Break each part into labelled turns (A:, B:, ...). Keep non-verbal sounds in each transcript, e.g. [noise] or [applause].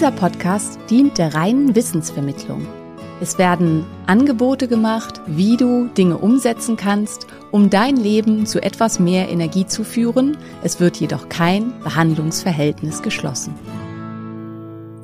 A: Dieser Podcast dient der reinen Wissensvermittlung. Es werden Angebote gemacht, wie du Dinge umsetzen kannst, um dein Leben zu etwas mehr Energie zu führen. Es wird jedoch kein Behandlungsverhältnis geschlossen.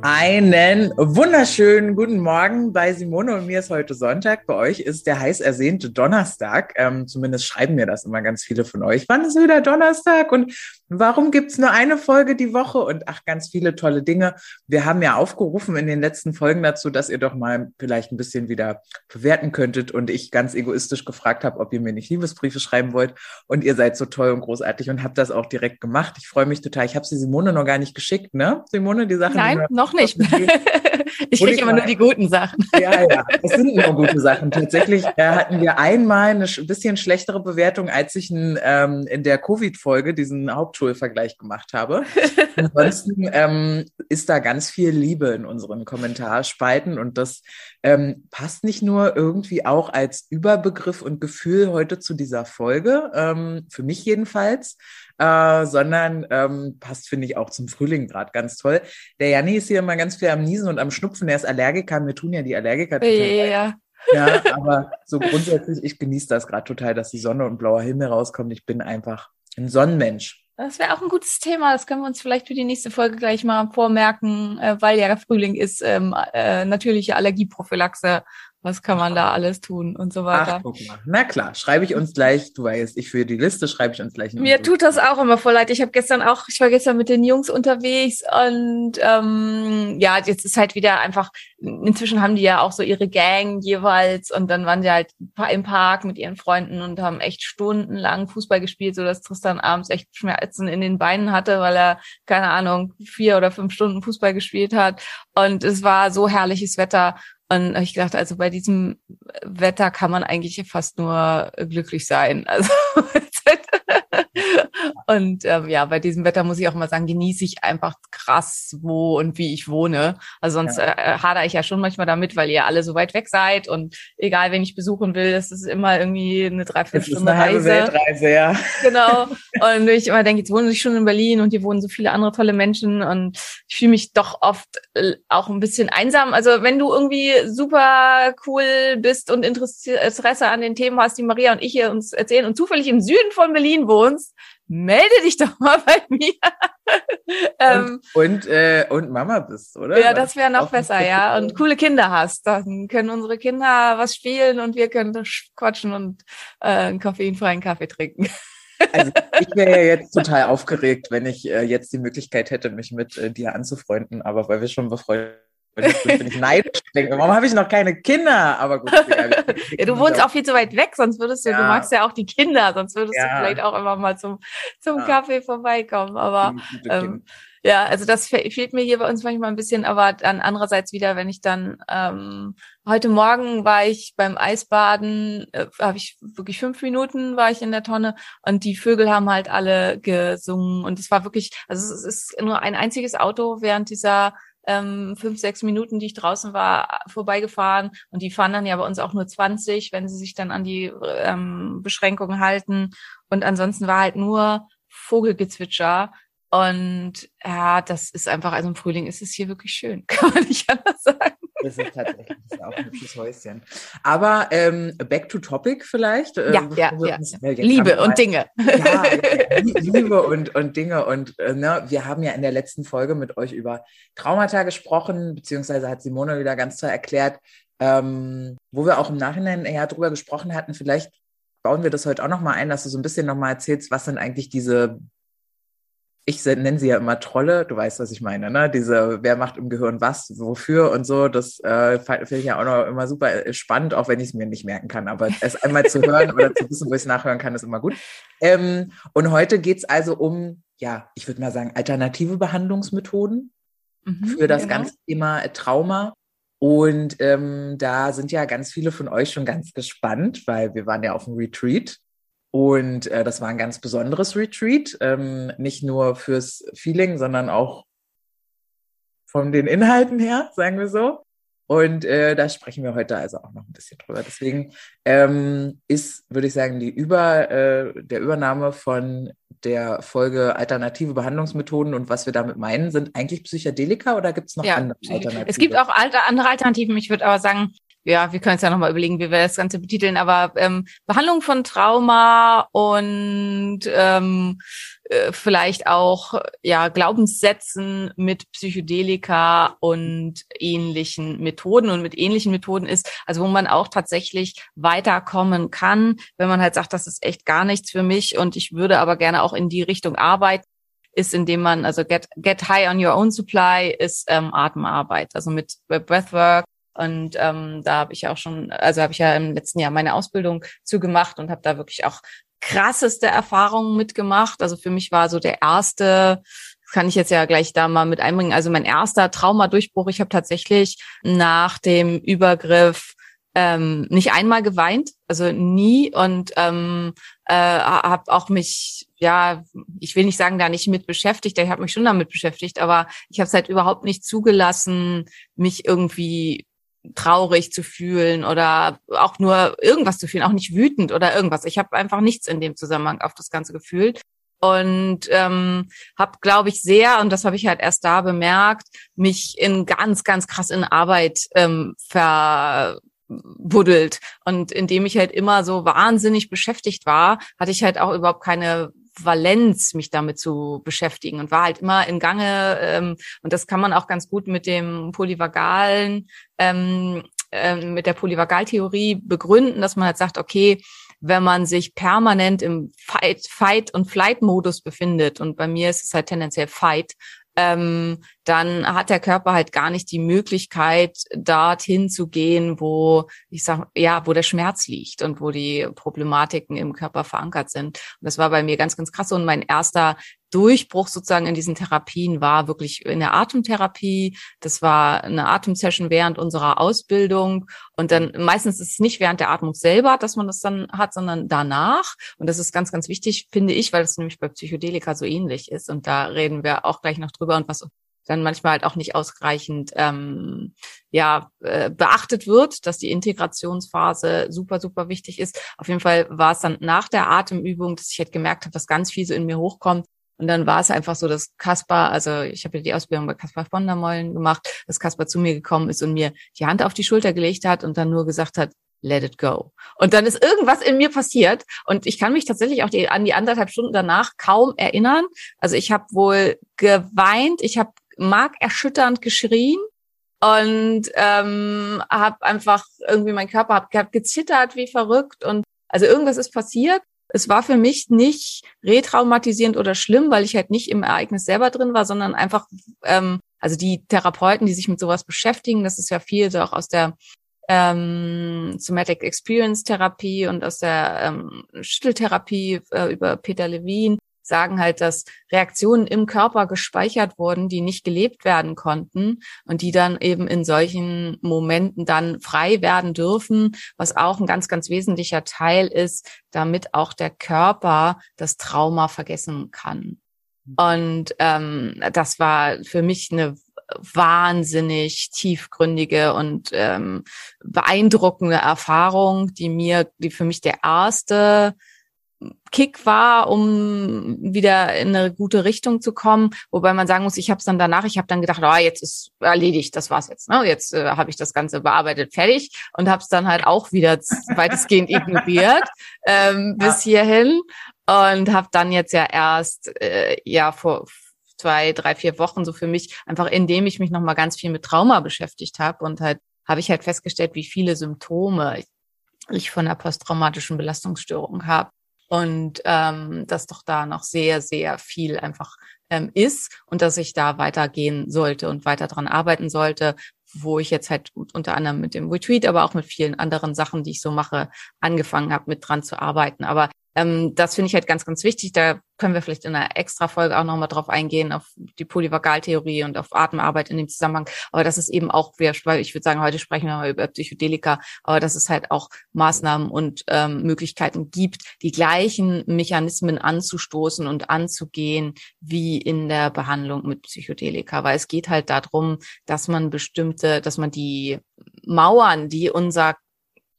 B: Einen wunderschönen guten Morgen bei Simone und mir ist heute Sonntag. Bei euch ist der heiß ersehnte Donnerstag. Ähm, zumindest schreiben mir das immer ganz viele von euch. Wann ist wieder Donnerstag und warum gibt's nur eine Folge die Woche? Und ach, ganz viele tolle Dinge. Wir haben ja aufgerufen in den letzten Folgen dazu, dass ihr doch mal vielleicht ein bisschen wieder bewerten könntet. Und ich ganz egoistisch gefragt habe, ob ihr mir nicht Liebesbriefe schreiben wollt. Und ihr seid so toll und großartig und habt das auch direkt gemacht. Ich freue mich total. Ich habe sie Simone noch gar nicht geschickt, ne? Simone, die Sachen. die
C: Nein,
B: wir-
C: noch nicht. [laughs] ich kriege immer nur die guten Sachen. [laughs]
B: Ja, ja, es sind nur gute Sachen. Tatsächlich äh, hatten wir einmal eine sch- bisschen schlechtere Bewertung, als ich ein, ähm, in der Covid-Folge diesen Hauptschulvergleich gemacht habe. [laughs] Ansonsten ähm, ist da ganz viel Liebe in unseren Kommentarspalten und das ähm, passt nicht nur irgendwie auch als Überbegriff und Gefühl heute zu dieser Folge, ähm, für mich jedenfalls, äh, sondern ähm, passt, finde ich, auch zum Frühling gerade ganz toll. Der Janni ist hier immer ganz viel am Niesen und am Schnupfen. Er ist Allergiker. Mir tun ja die Allergiker total.
C: Ja.
B: Ja, aber so grundsätzlich, ich genieße das gerade total, dass die Sonne und blauer Himmel rauskommt. Ich bin einfach ein Sonnenmensch.
C: Das wäre auch ein gutes Thema. Das können wir uns vielleicht für die nächste Folge gleich mal vormerken, äh, weil ja Frühling ist, ähm, äh, natürliche Allergieprophylaxe. Was kann man da alles tun und so weiter?
B: Ach, guck mal. Na klar, schreibe ich uns gleich, du weißt, ich für die Liste schreibe ich uns gleich.
C: Mir tut das auch immer voll leid. Ich habe gestern auch, ich war gestern mit den Jungs unterwegs und ähm, ja, jetzt ist halt wieder einfach, inzwischen haben die ja auch so ihre Gang jeweils und dann waren die halt im Park mit ihren Freunden und haben echt stundenlang Fußball gespielt, so dass Tristan abends echt Schmerzen in den Beinen hatte, weil er, keine Ahnung, vier oder fünf Stunden Fußball gespielt hat. Und es war so herrliches Wetter. Und ich dachte, also bei diesem Wetter kann man eigentlich fast nur glücklich sein. [laughs] Also und ähm, ja, bei diesem Wetter muss ich auch mal sagen, genieße ich einfach krass, wo und wie ich wohne. Also sonst
B: Ja.
C: äh, hader ich ja schon manchmal damit, weil ihr alle so weit weg seid und egal, wen ich besuchen will, das ist immer irgendwie eine Dreiviertelstunde
B: eine halbe
C: Reise.
B: Weltreise, ja.
C: Genau. [laughs] Und ich immer denke, jetzt wohnen ich schon in Berlin und hier wohnen so viele andere tolle Menschen und ich fühle mich doch oft äh, auch ein bisschen einsam. Also wenn du irgendwie super cool bist und Interesse an den Themen hast, die Maria und ich hier uns erzählen und zufällig im Süden von Berlin wohnst, melde dich doch mal bei mir. [laughs] ähm,
B: Und, äh, und Mama bist, oder?
C: ja, das wäre noch besser, ja. Und coole Kinder hast. Dann können unsere Kinder was spielen und wir können quatschen und äh, einen koffeinfreien Kaffee trinken.
B: Also ich wäre ja jetzt [laughs] total aufgeregt, wenn ich äh, jetzt die Möglichkeit hätte, mich mit äh, dir anzufreunden, aber weil wir schon befreundet bin ich neidisch. Denke, Warum habe ich noch keine Kinder? Aber gut.
C: Ja, du wohnst auch viel zu weit weg, sonst würdest du, du
B: Ja.
C: magst ja auch die Kinder, sonst würdest
B: Ja.
C: du vielleicht auch immer mal zum, zum. Kaffee vorbeikommen. Aber ähm, ja, also das fe- fehlt mir hier bei uns manchmal ein bisschen, aber dann andererseits wieder, wenn ich dann ähm, heute Morgen war ich beim Eisbaden, äh, habe ich wirklich fünf Minuten war ich in der Tonne und die Vögel haben halt alle gesungen und es war wirklich, also es ist nur ein einziges Auto während dieser ähm, fünf, sechs Minuten, die ich draußen war, vorbeigefahren. Und die fahren dann ja bei uns auch nur 20, wenn sie sich dann an die ähm, Beschränkungen halten. Und ansonsten war halt nur Vogelgezwitscher und ja, das ist einfach, also im Frühling ist es hier wirklich schön, [laughs] kann man nicht anders sagen.
B: Das ist tatsächlich das ist auch ein hübsches Häuschen. Aber ähm, back to topic vielleicht.
C: Ja,
B: bevor
C: ja,
B: wir
C: ja.
B: uns-
C: Liebe und Dinge.
B: Ja, ja, Liebe und, und Dinge. Und äh, ne, wir haben ja in der letzten Folge mit euch über Traumata gesprochen, beziehungsweise hat Simone wieder ganz toll erklärt, ähm, wo wir auch im Nachhinein eher drüber gesprochen hatten. Vielleicht bauen wir das heute auch nochmal ein, dass du so ein bisschen nochmal erzählst, was sind eigentlich diese ich nenne sie ja immer Trolle, du weißt, was ich meine, ne? Diese, wer macht im Gehirn was, wofür und so, das äh, finde ich ja auch noch immer super spannend, auch wenn ich es mir nicht merken kann. Aber es einmal zu hören oder zu wissen, wo ich es nachhören kann, ist immer gut. Ähm, und heute geht's also um, ja, ich würde mal sagen, alternative Behandlungsmethoden mhm, für das genau. ganze Thema Trauma. Und ähm, da sind ja ganz viele von euch schon ganz gespannt, weil wir waren ja auf dem Retreat und äh, das war ein ganz besonderes Retreat, ähm, nicht nur fürs Feeling, sondern auch von den Inhalten her, sagen wir so. Und äh, da sprechen wir heute also auch noch ein bisschen drüber. Deswegen ähm, ist, würde ich sagen, die Über, äh, der Übernahme von der Folge alternative Behandlungsmethoden und was wir damit meinen, sind eigentlich Psychedelika oder gibt es noch
C: ja,
B: andere
C: Alternativen? Es gibt auch andere Alternativen. Ich würde aber sagen, ja, wir können uns ja nochmal überlegen, wie wir das Ganze betiteln, aber ähm, Behandlung von Trauma und ähm, äh, vielleicht auch ja Glaubenssätzen mit Psychedelika und ähnlichen Methoden. Und mit ähnlichen Methoden ist, also wo man auch tatsächlich weiterkommen kann, wenn man halt sagt, das ist echt gar nichts für mich und ich würde aber gerne auch in die Richtung arbeiten ist, indem man, also get, get high on your own supply ist ähm, Atemarbeit, also mit Breathwork und ähm, da habe ich auch schon, also habe ich ja im letzten Jahr meine Ausbildung zugemacht und habe da wirklich auch krasseste Erfahrungen mitgemacht. Also für mich war so der erste, kann ich jetzt ja gleich da mal mit einbringen, also mein erster Traumadurchbruch. Ich habe tatsächlich nach dem Übergriff ähm, nicht einmal geweint, also nie und ähm, äh, habe auch mich, ja, ich will nicht sagen, da nicht mit beschäftigt, ich habe mich schon damit beschäftigt, aber ich habe es halt überhaupt nicht zugelassen, mich irgendwie traurig zu fühlen oder auch nur irgendwas zu fühlen, auch nicht wütend oder irgendwas. Ich habe einfach nichts in dem Zusammenhang auf das Ganze gefühlt und ähm, habe, glaube ich, sehr und das habe ich halt erst da bemerkt, mich in ganz, ganz krass in Arbeit ähm, verbuddelt und indem ich halt immer so wahnsinnig beschäftigt war, hatte ich halt auch überhaupt keine Valenz, mich damit zu beschäftigen und war halt immer in Gange. Ähm, und das kann man auch ganz gut mit dem polyvagalen, ähm, äh, mit der Polyvagaltheorie begründen, dass man halt sagt, okay, wenn man sich permanent im Fight, Fight und Flight Modus befindet und bei mir ist es halt tendenziell Fight, ähm, dann hat der Körper halt gar nicht die Möglichkeit, dorthin zu gehen, wo ich sag, ja, wo der Schmerz liegt und wo die Problematiken im Körper verankert sind. Und das war bei mir ganz, ganz krass. Und mein erster Durchbruch sozusagen in diesen Therapien war wirklich in der Atemtherapie. Das war eine Atemsession während unserer Ausbildung. Und dann meistens ist es nicht während der Atmung selber, dass man das dann hat, sondern danach. Und das ist ganz, ganz wichtig, finde ich, weil es nämlich bei Psychedelika so ähnlich ist. Und da reden wir auch gleich noch drüber und was dann manchmal halt auch nicht ausreichend ähm, ja äh, beachtet wird, dass die Integrationsphase super super wichtig ist. Auf jeden Fall war es dann nach der Atemübung, dass ich halt gemerkt habe, dass ganz viel so in mir hochkommt und dann war es einfach so, dass Kaspar, also ich habe ja die Ausbildung bei Kaspar von der Mollen gemacht, dass Kaspar zu mir gekommen ist und mir die Hand auf die Schulter gelegt hat und dann nur gesagt hat, let it go. Und dann ist irgendwas in mir passiert und ich kann mich tatsächlich auch die, an die anderthalb Stunden danach kaum erinnern. Also ich habe wohl geweint, ich habe markerschütternd geschrien und ähm, habe einfach irgendwie mein Körper hat, hat gezittert wie verrückt und also irgendwas ist passiert es war für mich nicht retraumatisierend oder schlimm, weil ich halt nicht im Ereignis selber drin war, sondern einfach, ähm, also die Therapeuten, die sich mit sowas beschäftigen, das ist ja viel so auch aus der ähm, Somatic Experience Therapie und aus der ähm, Schütteltherapie äh, über Peter Levine, sagen halt, dass Reaktionen im Körper gespeichert wurden, die nicht gelebt werden konnten und die dann eben in solchen Momenten dann frei werden dürfen, was auch ein ganz, ganz wesentlicher Teil ist, damit auch der Körper das Trauma vergessen kann. Und ähm, das war für mich eine wahnsinnig tiefgründige und ähm, beeindruckende Erfahrung, die mir, die für mich der erste Kick war, um wieder in eine gute Richtung zu kommen. Wobei man sagen muss, ich habe es dann danach, ich habe dann gedacht, oh, jetzt ist erledigt, das war's jetzt. Ne? Jetzt äh, habe ich das Ganze bearbeitet, fertig und habe es dann halt auch wieder weitestgehend ignoriert [laughs] ähm, bis hierhin und habe dann jetzt ja erst äh, ja vor zwei, drei, vier Wochen so für mich einfach, indem ich mich noch mal ganz viel mit Trauma beschäftigt habe und halt habe ich halt festgestellt, wie viele Symptome ich von der posttraumatischen Belastungsstörung habe und ähm, dass doch da noch sehr, sehr viel einfach ähm, ist und dass ich da weitergehen sollte und weiter dran arbeiten sollte, wo ich jetzt halt unter anderem mit dem Retweet, aber auch mit vielen anderen Sachen, die ich so mache, angefangen habe, mit dran zu arbeiten. Aber ähm, das finde ich halt ganz, ganz wichtig. Da können wir vielleicht in einer extra Folge auch nochmal drauf eingehen, auf die Polyvagaltheorie und auf Atemarbeit in dem Zusammenhang. Aber das ist eben auch, weil ich würde sagen, heute sprechen wir mal über Psychedelika, aber dass es halt auch Maßnahmen und ähm, Möglichkeiten gibt, die gleichen Mechanismen anzustoßen und anzugehen wie in der Behandlung mit Psychedelika. Weil es geht halt darum, dass man bestimmte, dass man die Mauern, die unser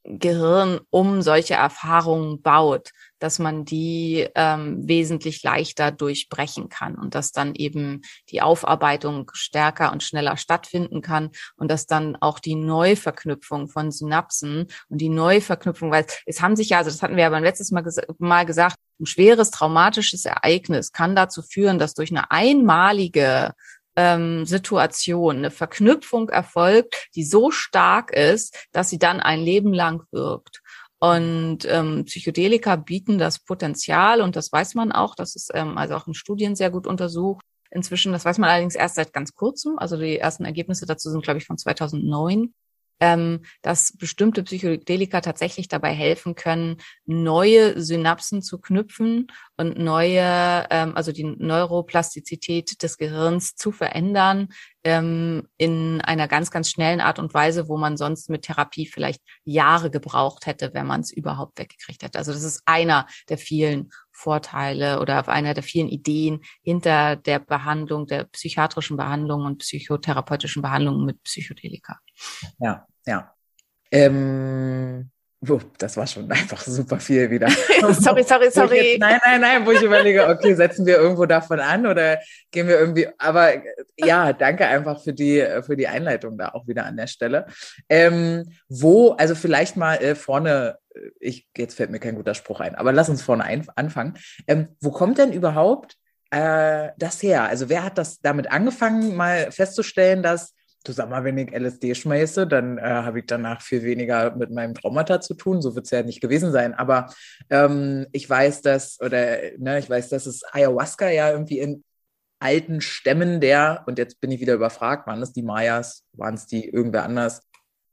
C: Gehirn um solche Erfahrungen baut, dass man die ähm, wesentlich leichter durchbrechen kann und dass dann eben die Aufarbeitung stärker und schneller stattfinden kann und dass dann auch die Neuverknüpfung von Synapsen und die Neuverknüpfung, weil es haben sich ja, also das hatten wir ja beim letztes Mal, ges mal gesagt, ein schweres traumatisches Ereignis kann dazu führen, dass durch eine einmalige ähm, Situation eine Verknüpfung erfolgt, die so stark ist, dass sie dann ein Leben lang wirkt. Und ähm, Psychedelika bieten das Potenzial, und das weiß man auch, das ist ähm, also auch in Studien sehr gut untersucht. Inzwischen, das weiß man allerdings erst seit ganz kurzem, also die ersten Ergebnisse dazu sind, glaube ich, von 2009 ähm, dass bestimmte Psychedelika tatsächlich dabei helfen können, neue Synapsen zu knüpfen und neue, ähm, also die Neuroplastizität des Gehirns zu verändern ähm, in einer ganz, ganz schnellen Art und Weise, wo man sonst mit Therapie vielleicht Jahre gebraucht hätte, wenn man es überhaupt weggekriegt hätte. Also das ist einer der vielen Vorteile oder einer der vielen Ideen hinter der Behandlung, der psychiatrischen Behandlung und psychotherapeutischen Behandlung mit Psychedelika.
B: Ja, ja. Ähm, Oh, das war schon [laughs] einfach super viel wieder. [laughs]
C: sorry, sorry, sorry.
B: Jetzt, nein, nein, nein, wo ich überlege, okay, setzen wir irgendwo davon an oder gehen wir irgendwie, aber ja, danke einfach für die, für die Einleitung da auch wieder an der Stelle. Ähm, wo, also vielleicht mal äh, vorne, ich, jetzt fällt mir kein guter Spruch ein, aber lass uns vorne ein, anfangen. Ähm, wo kommt denn überhaupt äh, das her? Also wer hat das damit angefangen, mal festzustellen, dass du sag mal, wenn ich LSD schmeiße, dann äh, habe ich danach viel weniger mit meinem Traumata zu tun. So wird es ja nicht gewesen sein. Aber ähm, ich weiß, dass, oder ne, ich weiß, dass es Ayahuasca ja irgendwie in alten Stämmen der, und jetzt bin ich wieder überfragt, waren es die Mayas, waren es die irgendwer anders,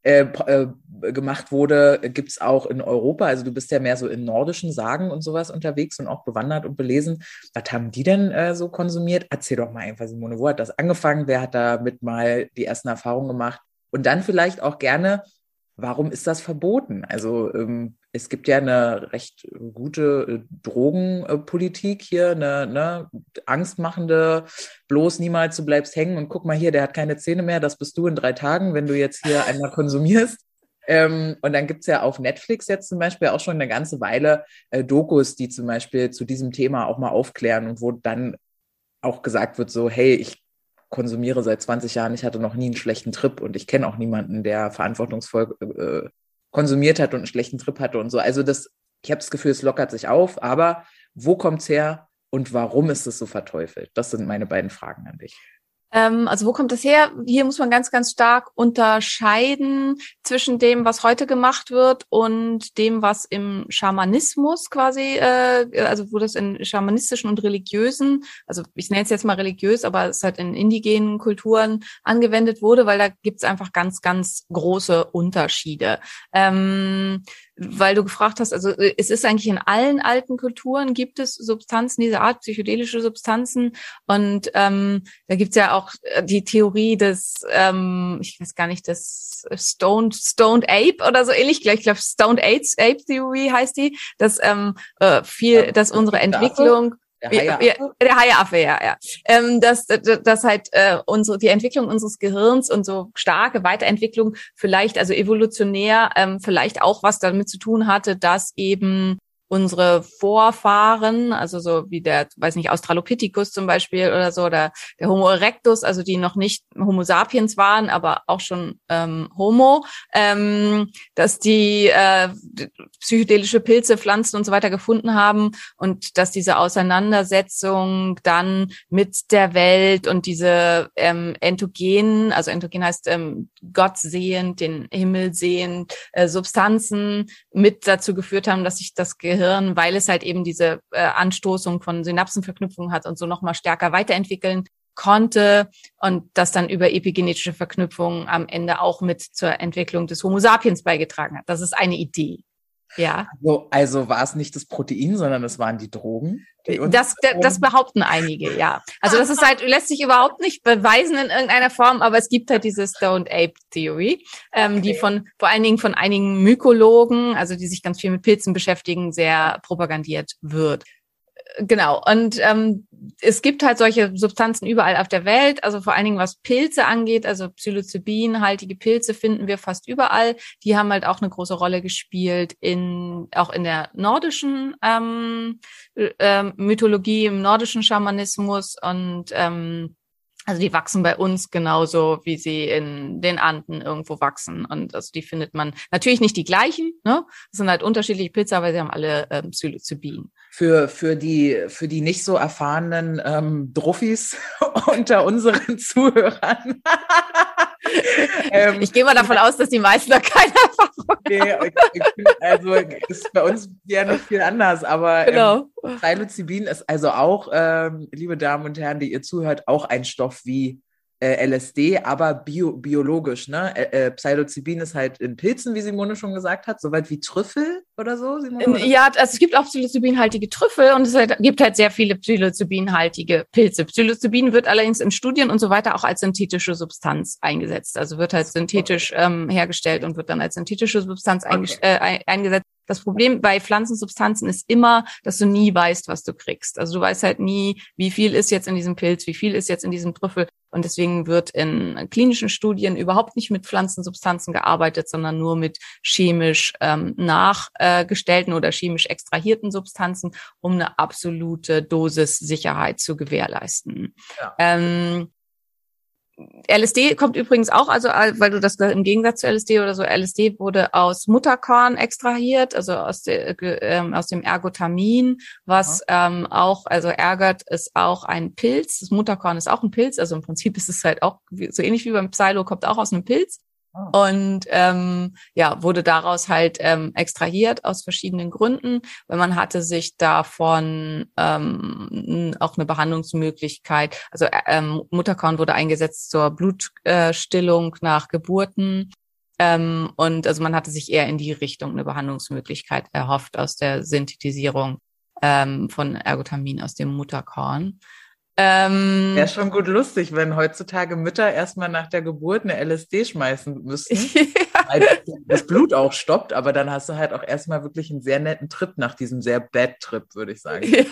B: äh, äh, gemacht wurde, gibt's auch in Europa. Also du bist ja mehr so in nordischen Sagen und sowas unterwegs und auch bewandert und belesen. Was haben die denn äh, so konsumiert? Erzähl doch mal einfach, Simone, wo hat das angefangen? Wer hat damit mal die ersten Erfahrungen gemacht? Und dann vielleicht auch gerne, warum ist das verboten? Also ähm, es gibt ja eine recht gute äh, Drogenpolitik hier, eine ne, angstmachende, bloß niemals du bleibst hängen und guck mal hier, der hat keine Zähne mehr, das bist du in drei Tagen, wenn du jetzt hier [laughs] einmal konsumierst. Ähm, und dann gibt's ja auf Netflix jetzt zum Beispiel auch schon eine ganze Weile äh, Dokus, die zum Beispiel zu diesem Thema auch mal aufklären und wo dann auch gesagt wird, so, hey, ich konsumiere seit 20 Jahren, ich hatte noch nie einen schlechten Trip und ich kenne auch niemanden, der verantwortungsvoll äh, konsumiert hat und einen schlechten Trip hatte und so. Also das, ich habe das Gefühl, es lockert sich auf, aber wo kommt's her und warum ist es so verteufelt? Das sind meine beiden Fragen an dich.
C: Ähm, also wo kommt das her? Hier muss man ganz, ganz stark unterscheiden zwischen dem, was heute gemacht wird und dem, was im Schamanismus quasi, äh, also wo das in schamanistischen und religiösen, also ich nenne es jetzt mal religiös, aber es halt in indigenen Kulturen angewendet wurde, weil da gibt's einfach ganz, ganz große Unterschiede. Ähm, weil du gefragt hast, also äh, es ist eigentlich in allen alten Kulturen gibt es Substanzen dieser Art, psychedelische Substanzen. Und ähm, da gibt's ja auch äh, die Theorie des, ähm, ich weiß gar nicht, des Stoned, Stoned Ape oder so ähnlich. Ich glaube, Stoned Ape, Ape Theory heißt die, dass ähm, äh, viel, dass unsere Entwicklung der Haiaffe? Der Haiaffe, ja, ja. Ähm, dass, dass halt äh, unsere, die Entwicklung unseres Gehirns und so starke Weiterentwicklung vielleicht, also evolutionär, ähm, vielleicht auch was damit zu tun hatte, dass eben unsere Vorfahren, also so wie der, weiß nicht, Australopithecus zum Beispiel oder so, oder der Homo erectus, also die noch nicht Homo sapiens waren, aber auch schon ähm, Homo, ähm, dass die äh, psychedelische Pilze, Pflanzen und so weiter gefunden haben und dass diese Auseinandersetzung dann mit der Welt und diese ähm, Entogen, also Entogen heißt ähm, Gott sehend, den Himmel sehend, äh, Substanzen mit dazu geführt haben, dass sich das Gehirn Gehirn, weil es halt eben diese äh, Anstoßung von Synapsenverknüpfungen hat und so nochmal stärker weiterentwickeln konnte und das dann über epigenetische Verknüpfungen am Ende auch mit zur Entwicklung des Homo sapiens beigetragen hat. Das ist eine Idee. Ja.
B: Also, also war es nicht das Protein, sondern es waren die Drogen. Die uns
C: Das, das, das behaupten einige, ja. Also das ist halt, lässt sich überhaupt nicht beweisen in irgendeiner Form, aber es gibt halt diese Stoned Ape Theory, ähm, die
B: Okay.
C: von vor allen Dingen von einigen Mykologen, also die sich ganz viel mit Pilzen beschäftigen, sehr propagandiert wird. Genau. Und ähm, es gibt halt solche Substanzen überall auf der Welt, also vor allen Dingen was Pilze angeht, also Psilocybin-haltige Pilze finden wir fast überall. Die haben halt auch eine große Rolle gespielt in auch in der nordischen ähm, äh, ähm, Mythologie, im nordischen Schamanismus und ähm, also die wachsen bei uns genauso, wie sie in den Anden irgendwo wachsen. Und also die findet man natürlich nicht die gleichen, ne? Das sind halt unterschiedliche Pilze, aber sie haben alle ähm, Psilocybin.
B: für, für, die, für die nicht so erfahrenen ähm, Druffis [laughs] unter unseren Zuhörern. [laughs] ähm,
C: Ich gehe mal davon aus, dass die meisten da keine Erfahrung
B: nee, ich, also ist bei uns ja nicht viel anders, aber ähm,
C: Genau.
B: Psilocybin ist also auch, ähm, liebe Damen und Herren, die ihr zuhört, auch ein Stoff wie äh, LSD, aber bio, biologisch. Ne? Äh, äh, Psilocybin ist halt in Pilzen, wie Simone schon gesagt hat, soweit wie Trüffel oder so. Simone, oder?
C: Ja, also es gibt auch Psilocybinhaltige Trüffel und es gibt halt sehr viele Psilocybinhaltige Pilze. Psilocybin wird allerdings in Studien und so weiter auch als synthetische Substanz eingesetzt. Also wird halt synthetisch ähm, hergestellt und wird dann als synthetische Substanz einges- äh, ein- eingesetzt. Das Problem bei Pflanzensubstanzen ist immer, dass du nie weißt, was du kriegst. Also du weißt halt nie, wie viel ist jetzt in diesem Pilz, wie viel ist jetzt in diesem Trüffel. Und deswegen wird in klinischen Studien überhaupt nicht mit Pflanzensubstanzen gearbeitet, sondern nur mit chemisch ähm, nachgestellten oder chemisch extrahierten Substanzen, um eine absolute Dosissicherheit zu gewährleisten.
B: Ja.
C: Ähm, LSD kommt übrigens auch, also äh, weil du das im Gegensatz zu LSD oder so, LSD wurde aus Mutterkorn extrahiert, also aus, der, ge- ähm, aus dem Ergotamin, was ähm, auch, also Ergot ist auch ein Pilz, das Mutterkorn ist auch ein Pilz, also im Prinzip ist es halt auch so ähnlich wie beim Psylo, kommt auch aus einem Pilz. Und ähm, ja, wurde daraus halt ähm, extrahiert aus verschiedenen Gründen, weil man hatte sich davon ähm, auch eine Behandlungsmöglichkeit. Also äh, ähm, Mutterkorn wurde eingesetzt zur Blutstillung nach Geburten. Ähm, und also man hatte sich eher in die Richtung eine Behandlungsmöglichkeit erhofft aus der Synthetisierung ähm, von Ergotamin aus dem Mutterkorn. Ähm,
B: Wäre schon gut lustig, wenn heutzutage Mütter erstmal nach der Geburt eine LSD schmeißen müssten, [laughs] weil das Blut auch stoppt, aber dann hast du halt auch erstmal wirklich einen sehr netten Trip nach diesem sehr Bad Trip, würde ich sagen.
C: ja,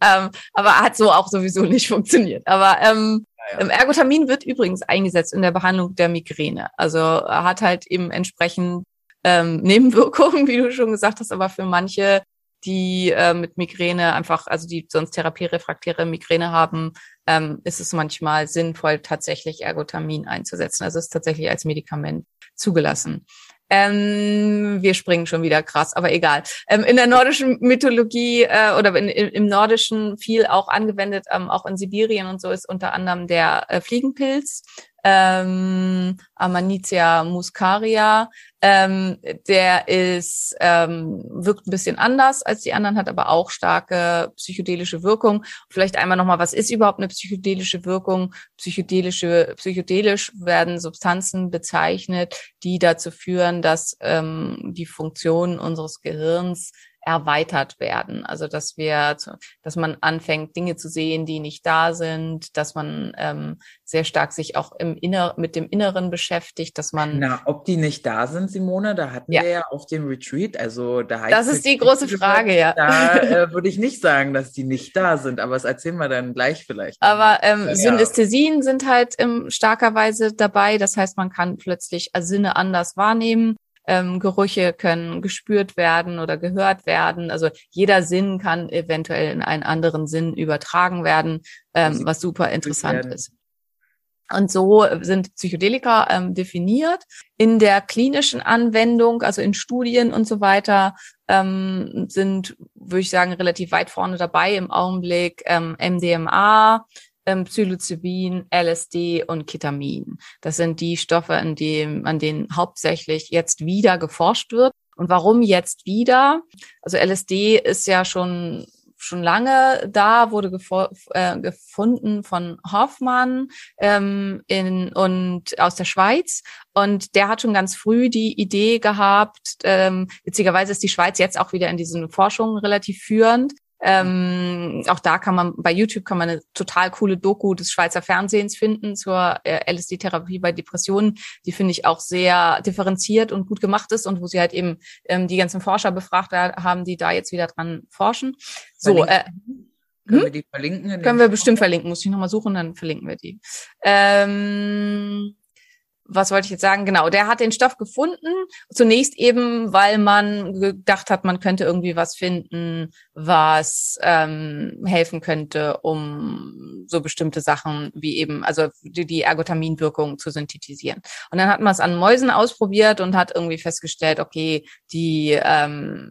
C: ähm, aber hat so auch sowieso nicht funktioniert. Aber ähm,
B: Ja, ja.
C: Ergotamin wird übrigens eingesetzt in der Behandlung der Migräne. Also hat halt eben entsprechend ähm, Nebenwirkungen, [laughs] wie du schon gesagt hast, aber für manche, die äh, mit Migräne einfach, also die sonst therapierefraktäre Migräne haben, ähm, ist es manchmal sinnvoll, tatsächlich Ergotamin einzusetzen. Also es ist tatsächlich als Medikament zugelassen. Ähm, wir springen schon wieder krass, aber egal. Ähm, in der nordischen Mythologie äh, oder in, im Nordischen viel auch angewendet, ähm, auch in Sibirien und so ist unter anderem der äh, Fliegenpilz, ähm, Amanita muscaria. Ähm, der ist ähm, wirkt ein bisschen anders als die anderen, hat aber auch starke psychedelische Wirkung. Vielleicht einmal nochmal, was ist überhaupt eine psychedelische Wirkung? Psychedelische, psychedelisch werden Substanzen bezeichnet, die dazu führen, dass ähm, die Funktionen unseres Gehirns erweitert werden. Also dass wir, dass man anfängt, Dinge zu sehen, die nicht da sind, dass man ähm, sehr stark sich auch im Inner mit dem Inneren beschäftigt, dass man
B: Na, ob die nicht da sind, Simone, da hatten
C: Ja.
B: wir ja auf dem Retreat, also da
C: Das ist die große Frage, ja.
B: Da äh, würde ich nicht sagen, dass die nicht da sind, aber das erzählen wir dann gleich vielleicht.
C: Aber ähm,
B: Ja.
C: Synästhesien sind halt ähm, starkerweise dabei. Das heißt, man kann plötzlich Sinne anders wahrnehmen. Ähm, Gerüche können gespürt werden oder gehört werden. Also jeder Sinn kann eventuell in einen anderen Sinn übertragen werden, ähm, was super interessant ist. Und so sind Psychedelika ähm, definiert. In der klinischen Anwendung, also in Studien und so weiter, ähm, sind, würde ich sagen, relativ weit vorne dabei im Augenblick ähm, MDMA, ähm, Psilocybin, LSD und Ketamin. Das sind die Stoffe, an, dem, an denen hauptsächlich jetzt wieder geforscht wird. Und warum jetzt wieder? Also LSD ist ja schon schon lange da, wurde äh, gefunden von Hoffmann ähm, in, und aus der Schweiz. Und der hat schon ganz früh die Idee gehabt, ähm, witzigerweise ist die Schweiz jetzt auch wieder in diesen Forschungen relativ führend, ähm, auch da kann man bei YouTube kann man eine total coole Doku des Schweizer Fernsehens finden zur äh, LSD-Therapie bei Depressionen, die finde ich auch sehr differenziert und gut gemacht ist und wo sie halt eben ähm, die ganzen Forscher befragt haben, die da jetzt wieder dran forschen. So, äh,
B: können hm? wir die verlinken?
C: Können wir bestimmt verlinken. Muss ich nochmal suchen, dann verlinken wir die. Ähm, was wollte ich jetzt sagen? Genau, der hat den Stoff gefunden. Zunächst eben, weil man gedacht hat, man könnte irgendwie was finden, was ähm, helfen könnte, um so bestimmte Sachen wie eben, also die, die Ergotaminwirkung zu synthetisieren. Und dann hat man es an Mäusen ausprobiert und hat irgendwie festgestellt, okay, die ähm,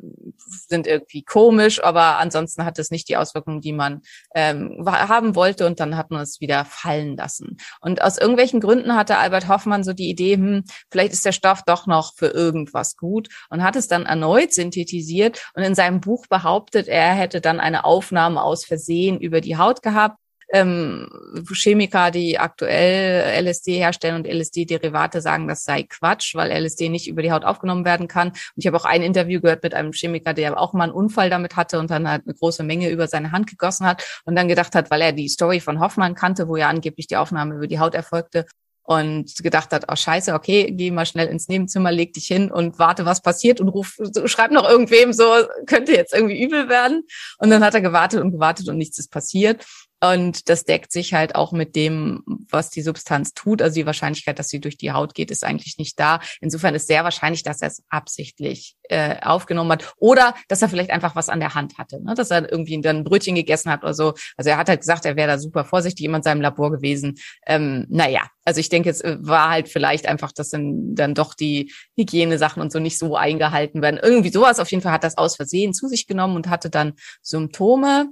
C: sind irgendwie komisch, aber ansonsten hat es nicht die Auswirkungen, die man ähm, haben wollte. Und dann hat man es wieder fallen lassen. Und aus irgendwelchen Gründen hatte Albert Hoffmann so die Idee, hm, vielleicht ist der Stoff doch noch für irgendwas gut und hat es dann erneut synthetisiert und in seinem Buch behauptet, er hätte dann eine Aufnahme aus Versehen über die Haut gehabt. Ähm, Chemiker, die aktuell LSD herstellen und LSD-Derivate sagen, das sei Quatsch, weil LSD nicht über die Haut aufgenommen werden kann. Und ich habe auch ein Interview gehört mit einem Chemiker, der auch mal einen Unfall damit hatte und dann halt eine große Menge über seine Hand gegossen hat und dann gedacht hat, weil er die Story von Hoffmann kannte, wo ja angeblich die Aufnahme über die Haut erfolgte, und gedacht hat, oh scheiße, okay, geh mal schnell ins Nebenzimmer, leg dich hin und warte, was passiert und ruf, schreib noch irgendwem so, könnte jetzt irgendwie übel werden. Und dann hat er gewartet und gewartet und nichts ist passiert. Und das deckt sich halt auch mit dem, was die Substanz tut. Also die Wahrscheinlichkeit, dass sie durch die Haut geht, ist eigentlich nicht da. Insofern ist sehr wahrscheinlich, dass er es absichtlich äh, aufgenommen hat oder dass er vielleicht einfach was an der Hand hatte, ne? dass er irgendwie dann ein Brötchen gegessen hat oder so. Also er hat halt gesagt, er wäre da super vorsichtig in seinem Labor gewesen. Ähm, naja, also ich denke, es äh, war halt vielleicht einfach, dass dann, dann doch die Hygienesachen und so nicht so eingehalten werden. Irgendwie sowas. Auf jeden Fall hat das aus Versehen zu sich genommen und hatte dann Symptome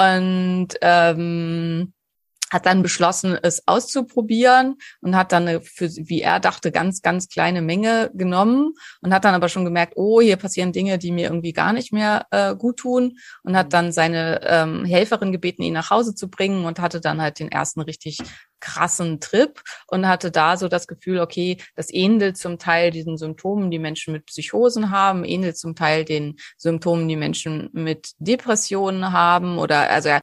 C: und ähm, hat dann beschlossen, es auszuprobieren und hat dann eine, für, wie er dachte, ganz, ganz kleine Menge genommen und hat dann aber schon gemerkt, oh, hier passieren Dinge, die mir irgendwie gar nicht mehr äh, gut tun und hat dann seine ähm, Helferin gebeten, ihn nach Hause zu bringen und hatte dann halt den ersten richtig krassen Trip und hatte da so das Gefühl, okay, das ähnelt zum Teil diesen Symptomen, die Menschen mit Psychosen haben, ähnelt zum Teil den Symptomen, die Menschen mit Depressionen haben oder also er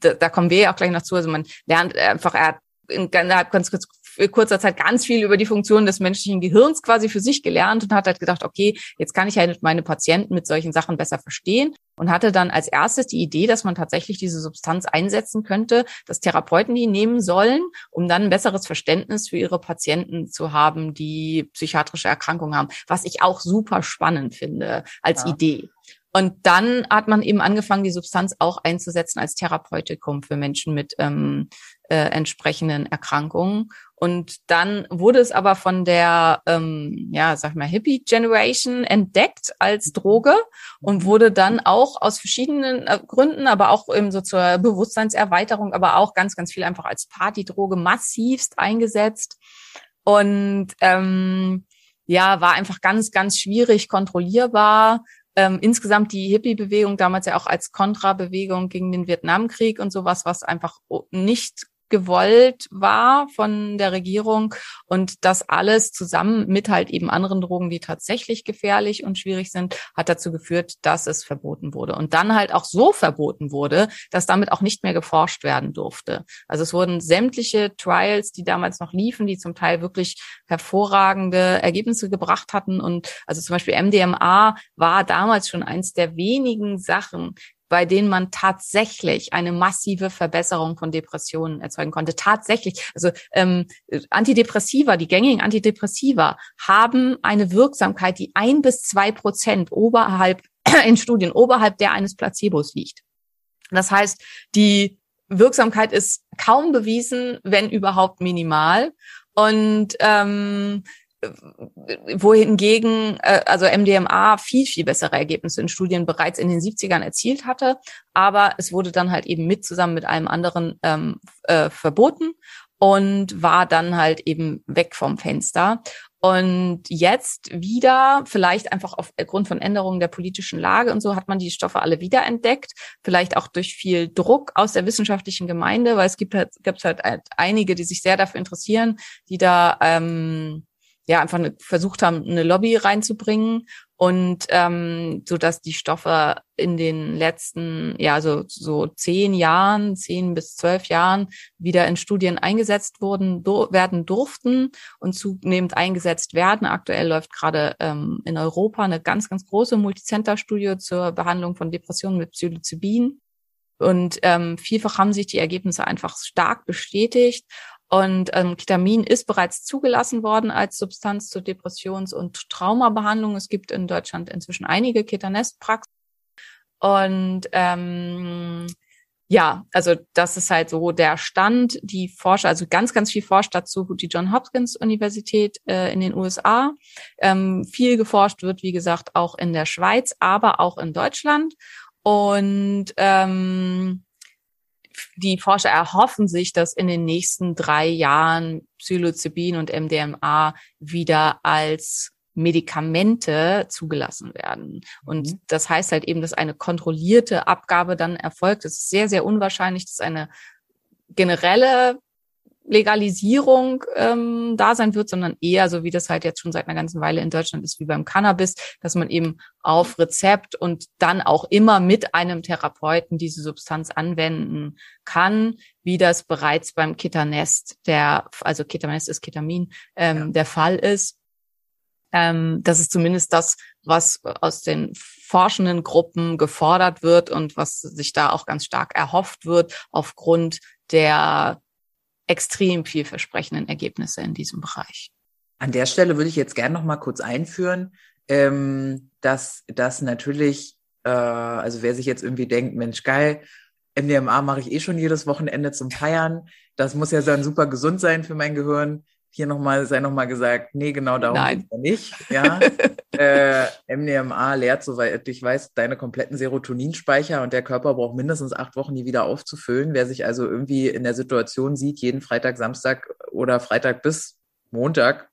C: da, da kommen wir ja auch gleich noch zu. Also man lernt einfach, er hat in ganz, ganz kurzer Zeit ganz viel über die Funktion des menschlichen Gehirns quasi für sich gelernt und hat halt gedacht, okay, jetzt kann ich halt meine Patienten mit solchen Sachen besser verstehen und hatte dann als erstes die Idee, dass man tatsächlich diese Substanz einsetzen könnte, dass Therapeuten die nehmen sollen, um dann ein besseres Verständnis für ihre Patienten zu haben, die psychiatrische Erkrankungen haben, was ich auch super spannend finde als ja. Idee. Und dann hat man eben angefangen, die Substanz auch einzusetzen als Therapeutikum für Menschen mit ähm, äh, entsprechenden Erkrankungen. Und dann wurde es aber von der, ähm, ja, sag ich mal, Hippie Generation entdeckt als Droge und wurde dann auch aus verschiedenen äh, Gründen, aber auch eben so zur Bewusstseinserweiterung, aber auch ganz, ganz viel einfach als Partydroge massivst eingesetzt. Und ähm, ja, war einfach ganz, ganz schwierig kontrollierbar ähm, insgesamt die Hippie-Bewegung damals ja auch als Kontrabewegung gegen den Vietnamkrieg und sowas, was einfach nicht gewollt war von der Regierung und das alles zusammen mit halt eben anderen Drogen, die tatsächlich gefährlich und schwierig sind, hat dazu geführt, dass es verboten wurde und dann halt auch so verboten wurde, dass damit auch nicht mehr geforscht werden durfte. Also es wurden sämtliche Trials, die damals noch liefen, die zum Teil wirklich hervorragende Ergebnisse gebracht hatten und also zum Beispiel MDMA war damals schon eins der wenigen Sachen, bei denen man tatsächlich eine massive Verbesserung von Depressionen erzeugen konnte. Tatsächlich, also ähm, Antidepressiva, die gängigen Antidepressiva haben eine Wirksamkeit, die ein bis zwei Prozent oberhalb [clears throat] in Studien oberhalb der eines Placebos liegt. Das heißt, die Wirksamkeit ist kaum bewiesen, wenn überhaupt minimal. Und ähm, wohingegen äh, also MDMA viel, viel bessere Ergebnisse in Studien bereits in den 70ern erzielt hatte. Aber es wurde dann halt eben mit zusammen mit einem anderen ähm, äh, verboten und war dann halt eben weg vom Fenster. Und jetzt wieder, vielleicht einfach aufgrund von Änderungen der politischen Lage und so, hat man die Stoffe alle wiederentdeckt. Vielleicht auch durch viel Druck aus der wissenschaftlichen Gemeinde, weil es gibt halt, gibt halt einige, die sich sehr dafür interessieren, die da ähm, ja einfach eine, versucht haben, eine Lobby reinzubringen und ähm, so dass die Stoffe in den letzten ja so so zehn Jahren zehn bis zwölf Jahren wieder in Studien eingesetzt wurden do, werden durften und zunehmend eingesetzt werden. Aktuell läuft gerade ähm, in Europa eine ganz ganz große Multicenter-Studie zur Behandlung von Depressionen mit Psilocybin. Und ähm, vielfach haben sich die Ergebnisse einfach stark bestätigt und ähm, Ketamin ist bereits zugelassen worden als Substanz zur Depressions- und Traumabehandlung. Es gibt in Deutschland inzwischen einige Ketanest-Praxen. Und ähm, ja, also das ist halt so der Stand. Die Forscher, also ganz, ganz viel forscht dazu die John Hopkins Universität äh, in den USA. Ähm, viel geforscht wird, wie gesagt, auch in der Schweiz, aber auch in Deutschland. Und ähm, die Forscher erhoffen sich, dass in den nächsten drei Jahren Psilocybin und MDMA wieder als Medikamente zugelassen werden. Und mhm. das heißt halt eben, dass eine kontrollierte Abgabe dann erfolgt. Es ist sehr, sehr unwahrscheinlich, dass eine generelle Legalisierung ähm, da sein wird, sondern eher so wie das halt jetzt schon seit einer ganzen Weile in Deutschland ist, wie beim Cannabis, dass man eben auf Rezept und dann auch immer mit einem Therapeuten diese Substanz anwenden kann, wie das bereits beim Ketanest, der, also Ketanest ist Ketamin, ähm, ja. der Fall ist. Ähm, das ist zumindest das, was aus den forschenden Gruppen gefordert wird und was sich da auch ganz stark erhofft wird aufgrund der extrem vielversprechenden Ergebnisse in diesem Bereich.
B: An der Stelle würde ich jetzt gerne noch mal kurz einführen, ähm, dass das natürlich, äh, also wer sich jetzt irgendwie denkt, Mensch, geil, MDMA mache ich eh schon jedes Wochenende zum Feiern. Das muss ja dann super gesund sein für mein Gehirn hier nochmal, sei nochmal gesagt, nee, genau darum geht es nicht. Ja? [laughs] äh, MDMA lehrt, soweit ich weiß, deine kompletten Serotoninspeicher und der Körper braucht mindestens acht Wochen, die wieder aufzufüllen. Wer sich also irgendwie in der Situation sieht, jeden Freitag, Samstag oder Freitag bis Montag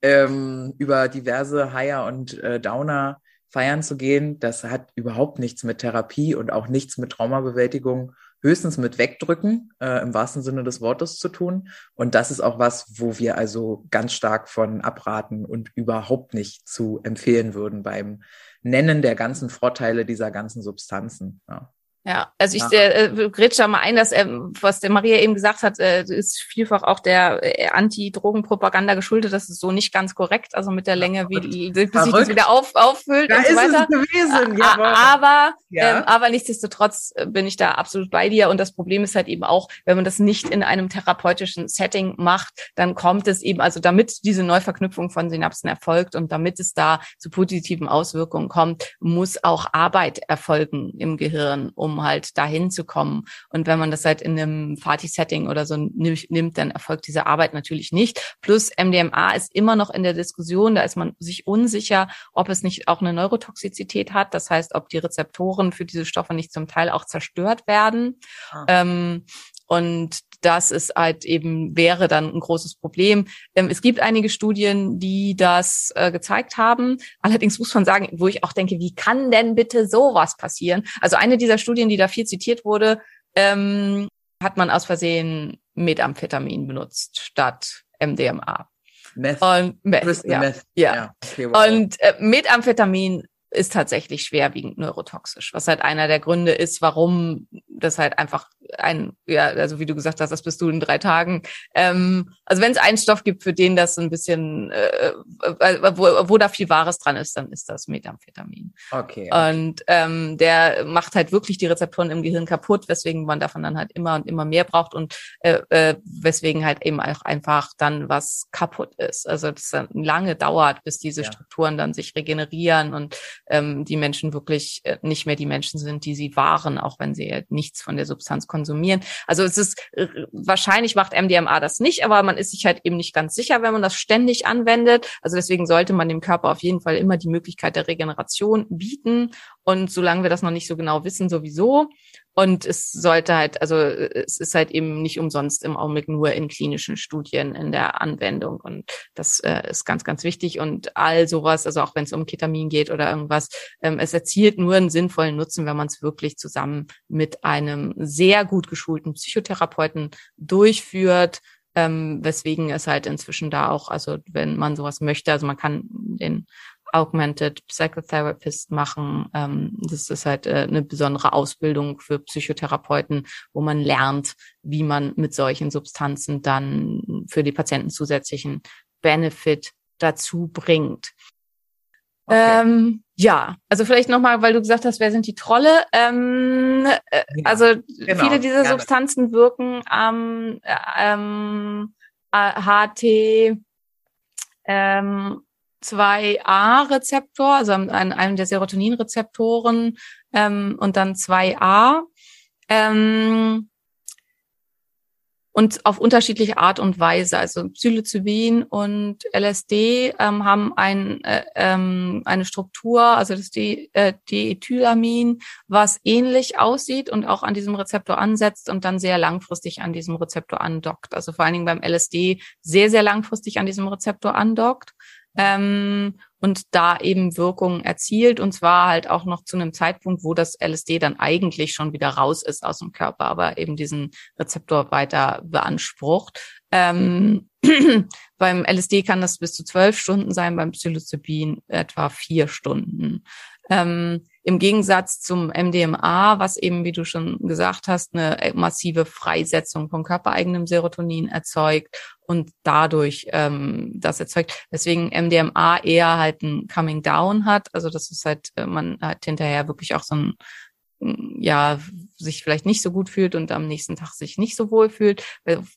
B: ähm, über diverse Higher und äh, Downer feiern zu gehen, das hat überhaupt nichts mit Therapie und auch nichts mit Traumabewältigung höchstens mit Wegdrücken äh, im wahrsten Sinne des Wortes zu tun. Und das ist auch was, wo wir also ganz stark von abraten und überhaupt nicht zu empfehlen würden beim Nennen der ganzen Vorteile dieser ganzen Substanzen. Ja.
C: Ja, also ich ja. äh, grätsch da mal ein, dass äh, was der Maria eben gesagt hat, äh, ist vielfach auch der äh, Anti-Drogen-Propaganda geschuldet. Das ist so nicht ganz korrekt, also mit der Länge, wie die, bis sich das wieder auf, auffüllt
B: da
C: und so weiter.
B: Es gewesen,
C: ja, aber, ja. ähm, aber nichtsdestotrotz äh, bin ich da absolut bei dir. Und das Problem ist halt eben auch, wenn man das nicht in einem therapeutischen Setting macht, dann kommt es eben, also damit diese Neuverknüpfung von Synapsen erfolgt und damit es da zu positiven Auswirkungen kommt, muss auch Arbeit erfolgen im Gehirn, um um halt dahin zu kommen. Und wenn man das halt in einem Party-Setting oder so nimmt, dann erfolgt diese Arbeit natürlich nicht. Plus MDMA ist immer noch in der Diskussion, da ist man sich unsicher, ob es nicht auch eine Neurotoxizität hat. Das heißt, ob die Rezeptoren für diese Stoffe nicht zum Teil auch zerstört werden. Ah. Ähm, und das ist halt eben, wäre dann ein großes Problem. Ähm, es gibt einige Studien, die das äh, gezeigt haben. Allerdings muss man sagen, wo ich auch denke, wie kann denn bitte sowas passieren? Also eine dieser Studien, die da viel zitiert wurde, ähm, hat man aus Versehen Methamphetamin benutzt statt MDMA.
B: Meth.
C: Und Meth, ja. Meth. ja. ja. Okay, wow. Und äh, Methamphetamin ist tatsächlich schwerwiegend neurotoxisch, was halt einer der Gründe ist, warum das halt einfach ein, ja, also wie du gesagt hast, das bist du in drei Tagen. Ähm, also wenn es einen Stoff gibt, für den das ein bisschen, äh, äh, wo, wo da viel Wahres dran ist, dann ist das Methamphetamin.
B: Okay.
C: okay. Und ähm, der macht halt wirklich die Rezeptoren im Gehirn kaputt, weswegen man davon dann halt immer und immer mehr braucht und äh, äh, weswegen halt eben auch einfach dann was kaputt ist. Also das dann lange dauert, bis diese ja. Strukturen dann sich regenerieren und ähm, die Menschen wirklich äh, nicht mehr die Menschen sind, die sie waren, auch wenn sie nichts von der Substanz konsumieren. Also es ist äh, wahrscheinlich macht MDMA das nicht, aber man ist sich halt eben nicht ganz sicher, wenn man das ständig anwendet. Also deswegen sollte man dem Körper auf jeden Fall immer die Möglichkeit der Regeneration bieten. Und solange wir das noch nicht so genau wissen, sowieso. Und es sollte halt, also es ist halt eben nicht umsonst im Augenblick nur in klinischen Studien in der Anwendung. Und das äh, ist ganz, ganz wichtig. Und all sowas, also auch wenn es um Ketamin geht oder irgendwas, ähm, es erzielt nur einen sinnvollen Nutzen, wenn man es wirklich zusammen mit einem sehr gut geschulten Psychotherapeuten durchführt. Ähm, weswegen es halt inzwischen da auch, also wenn man sowas möchte, also man kann den Augmented Psychotherapist machen. Ähm, das ist halt äh, eine besondere Ausbildung für Psychotherapeuten, wo man lernt, wie man mit solchen Substanzen dann für die Patienten zusätzlichen Benefit dazu bringt. Okay. Ähm, ja, also vielleicht nochmal, weil du gesagt hast, wer sind die Trolle? Ähm, äh, ja, also genau, viele dieser gerne. Substanzen wirken am ähm, HT ähm, 2a-Rezeptor, also an einem der Serotonin-Rezeptoren ähm, und dann 2a. Ähm, und auf unterschiedliche Art und Weise. Also Psilocybin und LSD ähm, haben ein, äh, ähm, eine Struktur, also das D, äh, was ähnlich aussieht und auch an diesem Rezeptor ansetzt und dann sehr langfristig an diesem Rezeptor andockt. Also vor allen Dingen beim LSD sehr, sehr langfristig an diesem Rezeptor andockt ähm, und da eben Wirkungen erzielt und zwar halt auch noch zu einem Zeitpunkt, wo das LSD dann eigentlich schon wieder raus ist aus dem Körper, aber eben diesen Rezeptor weiter beansprucht. Ähm, [clears throat] beim LSD kann das bis zu zwölf Stunden sein, beim Psilocybin etwa vier Stunden. Ähm, Im Gegensatz zum MDMA, was eben, wie du schon gesagt hast, eine massive Freisetzung von körpereigenem Serotonin erzeugt und dadurch ähm, das erzeugt. Deswegen MDMA eher halt ein Coming Down hat. Also das ist halt, äh, man hat hinterher wirklich auch so ein ja, sich vielleicht nicht so gut fühlt und am nächsten Tag sich nicht so wohl fühlt,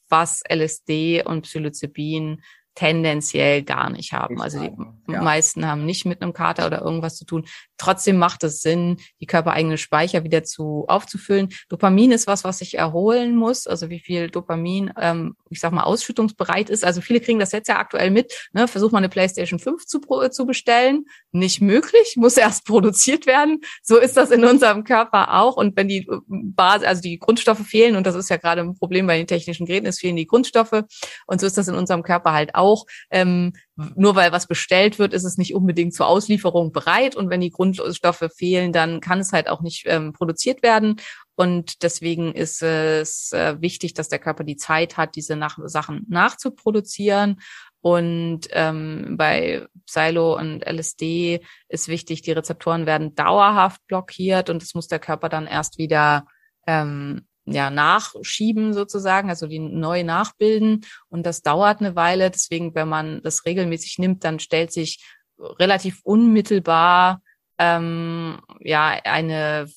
C: was LSD und Psilocybin tendenziell gar nicht haben. Also die ja. meisten haben nicht mit einem Kater oder irgendwas zu tun. Trotzdem macht es Sinn, die körpereigene Speicher wieder zu aufzufüllen. Dopamin ist was, was sich erholen muss. Also wie viel Dopamin, ähm, ich sag mal, ausschüttungsbereit ist. Also viele kriegen das jetzt ja aktuell mit. Ne? Versuch mal eine PlayStation 5 zu, zu bestellen. Nicht möglich, muss [laughs] erst produziert werden. So ist das in unserem Körper auch. Und wenn die äh, Basis, also die Grundstoffe fehlen, und das ist ja gerade ein Problem bei den technischen Geräten, es fehlen die Grundstoffe. Und so ist das in unserem Körper halt auch auch, ähm, nur weil was bestellt wird, ist es nicht unbedingt zur Auslieferung bereit. Und wenn die Grundstoffe fehlen, dann kann es halt auch nicht ähm, produziert werden. Und deswegen ist es äh, wichtig, dass der Körper die Zeit hat, diese nach Sachen nachzuproduzieren. Und ähm, bei Psilo und LSD ist wichtig, die Rezeptoren werden dauerhaft blockiert und das muss der Körper dann erst wieder ähm, ja, nachschieben sozusagen, also die neu nachbilden. Und das dauert eine Weile. Deswegen, wenn man das regelmäßig nimmt, dann stellt sich relativ unmittelbar ähm, ja eine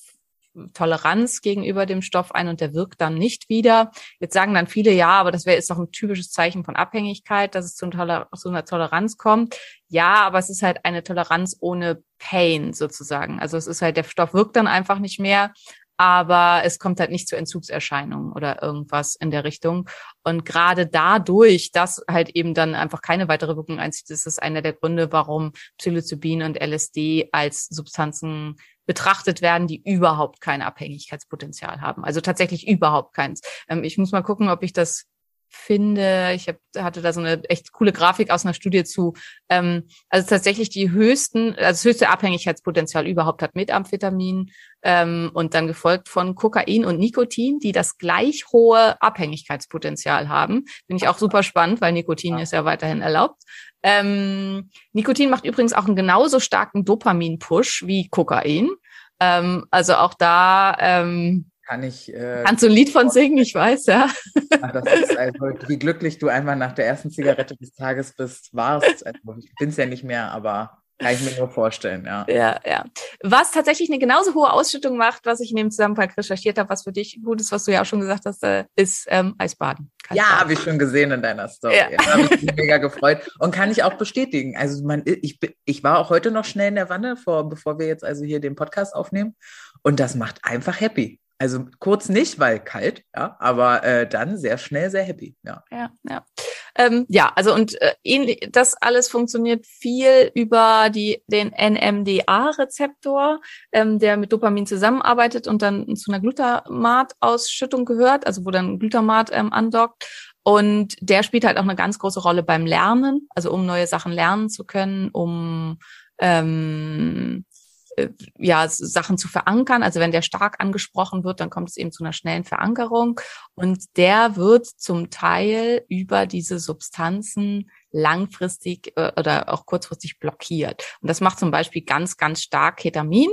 C: Toleranz gegenüber dem Stoff ein und der wirkt dann nicht wieder. Jetzt sagen dann viele, ja, aber das wäre ist doch ein typisches Zeichen von Abhängigkeit, dass es zu, einer Toleranz kommt. Ja, aber es ist halt eine Toleranz ohne Pain sozusagen. Also es ist halt, der Stoff wirkt dann einfach nicht mehr, aber es kommt halt nicht zu Entzugserscheinungen oder irgendwas in der Richtung. Und gerade dadurch, dass halt eben dann einfach keine weitere Wirkung einzieht, ist es einer der Gründe, warum Psilocybin und LSD als Substanzen betrachtet werden, die überhaupt kein Abhängigkeitspotenzial haben. Also tatsächlich überhaupt keins. Ähm, ich muss mal gucken, ob ich das finde, ich hab, hatte da so eine echt coole Grafik aus einer Studie zu, ähm, also tatsächlich die höchsten, also das höchste Abhängigkeitspotenzial überhaupt hat Methamphetamin ähm, und dann gefolgt von Kokain und Nikotin, die das gleich hohe Abhängigkeitspotenzial haben. Finde ich auch super spannend, weil Nikotin ist ja weiterhin erlaubt. Ähm, Nikotin macht übrigens auch einen genauso starken Dopamin-Push wie Kokain. Ähm, also auch da ähm,
B: kann ich. Äh,
C: Kannst du ein Lied von singen? Ich weiß, ja.
B: Ach, das ist also, wie glücklich du einmal nach der ersten Zigarette des Tages bist, warst. Also, ich bin es ja nicht mehr, aber kann ich mir nur vorstellen, ja.
C: Ja, ja. Was tatsächlich eine genauso hohe Ausschüttung macht, was ich in dem Zusammenhang recherchiert habe, was für dich gut ist, was du ja auch schon gesagt hast, äh, ist ähm, Eisbaden.
B: Ja, habe ich schon gesehen in deiner Story. Ja. Da habe ich mich mega gefreut und kann ich auch bestätigen. Also man, ich, ich war auch heute noch schnell in der Wanne, vor, bevor wir jetzt also hier den Podcast aufnehmen. Und das macht einfach happy. Also kurz nicht, weil kalt, ja, aber äh, dann sehr schnell sehr happy, ja.
C: Ja, ja. Ähm, ja, also und äh, ähnlich, das alles funktioniert viel über die den NMDA-Rezeptor, ähm, der mit Dopamin zusammenarbeitet und dann zu einer Glutamat-Ausschüttung gehört, also wo dann Glutamat ähm, andockt. Und der spielt halt auch eine ganz große Rolle beim Lernen, also um neue Sachen lernen zu können, um ähm, äh, ja, Sachen zu verankern. Also wenn der stark angesprochen wird, dann kommt es eben zu einer schnellen Verankerung. Und der wird zum Teil über diese Substanzen langfristig äh, oder auch kurzfristig blockiert. Und das macht zum Beispiel ganz, ganz stark Ketamin.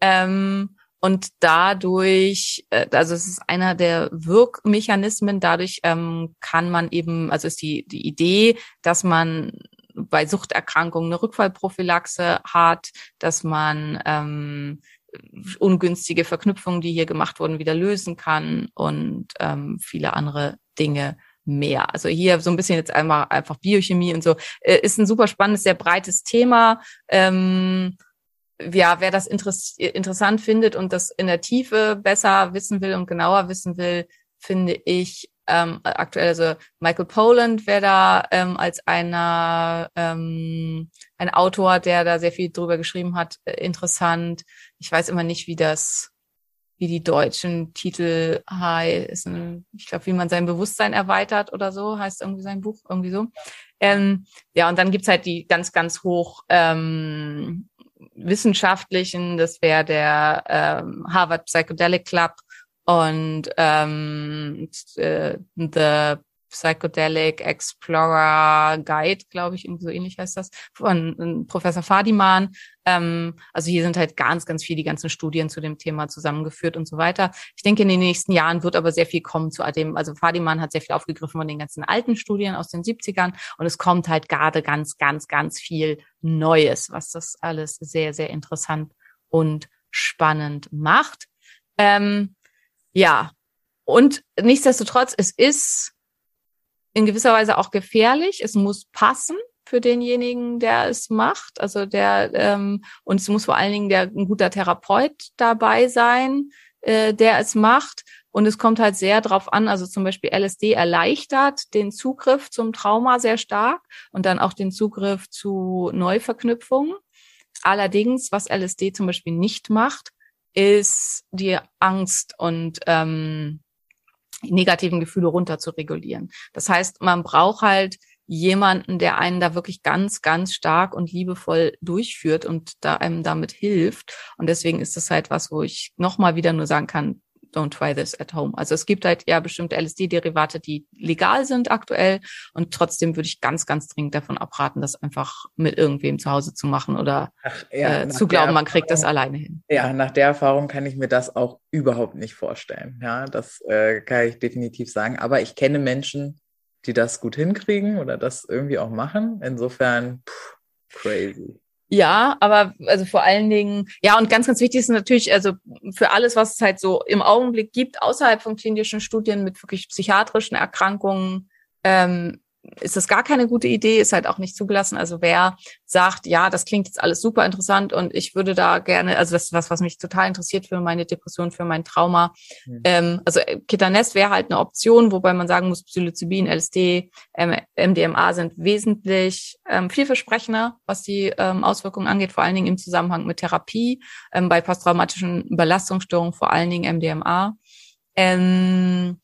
C: Ähm, und dadurch, äh, also es ist einer der Wirkmechanismen, dadurch ähm, kann man eben, also ist die, die Idee, dass man bei Suchterkrankungen eine Rückfallprophylaxe hat, dass man ähm, ungünstige Verknüpfungen, die hier gemacht wurden, wieder lösen kann und ähm, viele andere Dinge mehr. Also hier so ein bisschen jetzt einmal einfach Biochemie und so äh, ist ein super spannendes, sehr breites Thema. Ähm, ja, wer das interess interessant findet und das in der Tiefe besser wissen will und genauer wissen will, finde ich ähm, aktuell, also Michael Poland wäre da ähm, als einer ähm, ein Autor, der da sehr viel drüber geschrieben hat, äh, interessant. Ich weiß immer nicht, wie das, wie die deutschen Titel heißen. Ich glaube, wie man sein Bewusstsein erweitert oder so, heißt irgendwie sein Buch, irgendwie so. Ähm, ja, und dann gibt's halt die ganz, ganz hoch ähm, wissenschaftlichen, das wäre der ähm, Harvard Psychedelic Club und ähm, äh, The Psychedelic Explorer Guide, glaube ich, irgendwie so ähnlich heißt das, von äh, Professor Fadiman. Ähm, also hier sind halt ganz, ganz viel die ganzen Studien zu dem Thema zusammengeführt und so weiter. Ich denke, in den nächsten Jahren wird aber sehr viel kommen zu dem, also Fadiman hat sehr viel aufgegriffen von den ganzen alten Studien aus den 70ern und es kommt halt gerade ganz, ganz, ganz viel Neues, was das alles sehr, sehr interessant und spannend macht. Ähm, ja, und nichtsdestotrotz, es ist in gewisser Weise auch gefährlich. Es muss passen für denjenigen, der es macht. Also der ähm, und es muss vor allen Dingen der ein guter Therapeut dabei sein, äh, der es macht. Und es kommt halt sehr drauf an, also zum Beispiel LSD erleichtert den Zugriff zum Trauma sehr stark und dann auch den Zugriff zu Neuverknüpfungen. Allerdings, was LSD zum Beispiel nicht macht, ist die Angst und ähm, negativen Gefühle runter zu regulieren. Das heißt, man braucht halt jemanden, der einen da wirklich ganz, ganz stark und liebevoll durchführt und da einem damit hilft. Und deswegen ist das halt was, wo ich nochmal wieder nur sagen kann, don't try this at home. Also es gibt halt ja bestimmte LSD-Derivate, die legal sind aktuell und trotzdem würde ich ganz, ganz dringend davon abraten, das einfach mit irgendwem zu Hause zu machen oder Ach, ja, äh, zu glauben, man kriegt das alleine hin.
B: Ja, nach der Erfahrung kann ich mir das auch überhaupt nicht vorstellen. Ja, das äh, kann ich definitiv sagen. Aber ich kenne Menschen, die das gut hinkriegen oder das irgendwie auch machen. Insofern, pff, crazy.
C: Ja, aber also vor allen Dingen, ja, und ganz, ganz wichtig ist natürlich, also für alles, was es halt so im Augenblick gibt, außerhalb von klinischen Studien mit wirklich psychiatrischen Erkrankungen, ähm, ist das gar keine gute Idee, ist halt auch nicht zugelassen. Also wer sagt, ja, das klingt jetzt alles super interessant und ich würde da gerne, also das ist was, was mich total interessiert für meine Depression, für mein Trauma. Mhm. Ähm, also äh, Ketanes wäre halt eine Option, wobei man sagen muss, Psilocybin, LSD, MDMA sind wesentlich ähm, vielversprechender, was die ähm, Auswirkungen angeht, vor allen Dingen im Zusammenhang mit Therapie, ähm, bei posttraumatischen Belastungsstörungen vor allen Dingen MDMA. Ähm,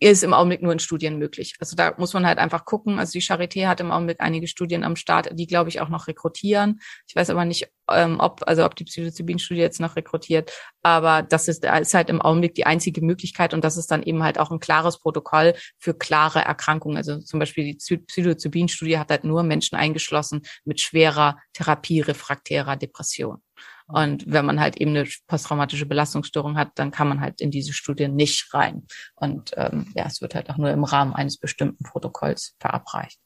C: ist im Augenblick nur in Studien möglich. Also da muss man halt einfach gucken. Also die Charité hat im Augenblick einige Studien am Start, die glaube ich auch noch rekrutieren. Ich weiß aber nicht, ähm, ob also ob die Psilocybin-Studie jetzt noch rekrutiert. Aber das ist, ist halt im Augenblick die einzige Möglichkeit und das ist dann eben halt auch ein klares Protokoll für klare Erkrankungen. Also zum Beispiel die Psilocybin-Studie hat halt nur Menschen eingeschlossen mit schwerer therapierefraktärer Depression. Und wenn man halt eben eine posttraumatische Belastungsstörung hat, dann kann man halt in diese Studien nicht rein. Und ähm, ja, es wird halt auch nur im Rahmen eines bestimmten Protokolls verabreicht.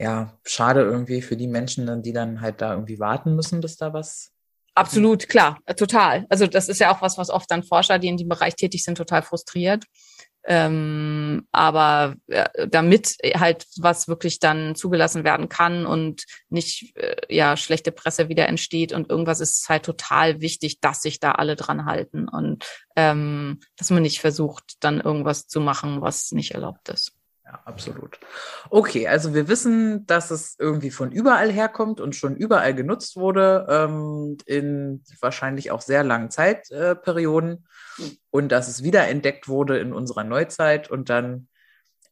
B: Ja, schade irgendwie für die Menschen, die dann halt da irgendwie warten müssen, bis da was
C: Absolut, klar, total. Also das ist ja auch was, was oft dann Forscher, die in dem Bereich tätig sind, total frustriert. Ähm, aber äh, damit halt was wirklich dann zugelassen werden kann und nicht äh, ja schlechte Presse wieder entsteht und irgendwas ist halt total wichtig, dass sich da alle dran halten und ähm, dass man nicht versucht, dann irgendwas zu machen, was nicht erlaubt ist.
B: Ja, absolut. Okay, also wir wissen, dass es irgendwie von überall herkommt und schon überall genutzt wurde, ähm, in wahrscheinlich auch sehr langen Zeitperioden äh, und dass es wiederentdeckt wurde in unserer Neuzeit und dann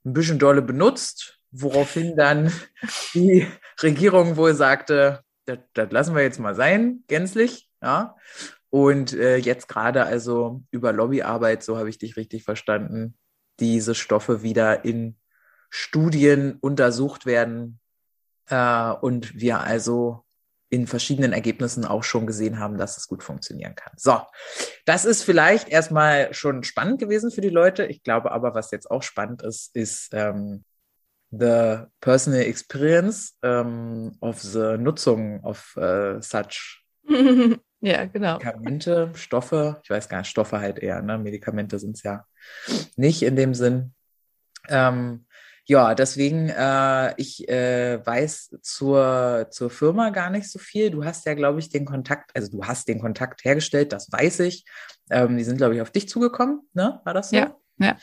B: ein bisschen dolle benutzt, woraufhin dann [laughs] die Regierung wohl sagte, das, das lassen wir jetzt mal sein, gänzlich, ja. Und äh, jetzt gerade also über Lobbyarbeit, so habe ich dich richtig verstanden, diese Stoffe wieder in Studien untersucht werden äh, und wir also in verschiedenen Ergebnissen auch schon gesehen haben, dass es gut funktionieren kann. So, das ist vielleicht erstmal schon spannend gewesen für die Leute. Ich glaube aber, was jetzt auch spannend ist, ist ähm, the personal experience ähm, of the Nutzung of uh, such [laughs]
C: ja, genau.
B: Medikamente, Stoffe. Ich weiß gar nicht, Stoffe halt eher, ne? Medikamente sind es ja nicht in dem Sinn. Ähm, ja, deswegen, äh, ich äh, weiß zur, zur Firma gar nicht so viel. Du hast ja, glaube ich, den Kontakt, also du hast den Kontakt hergestellt, das weiß ich. Ähm, die sind, glaube ich, auf dich zugekommen, ne? War das so?
C: Ja, ja.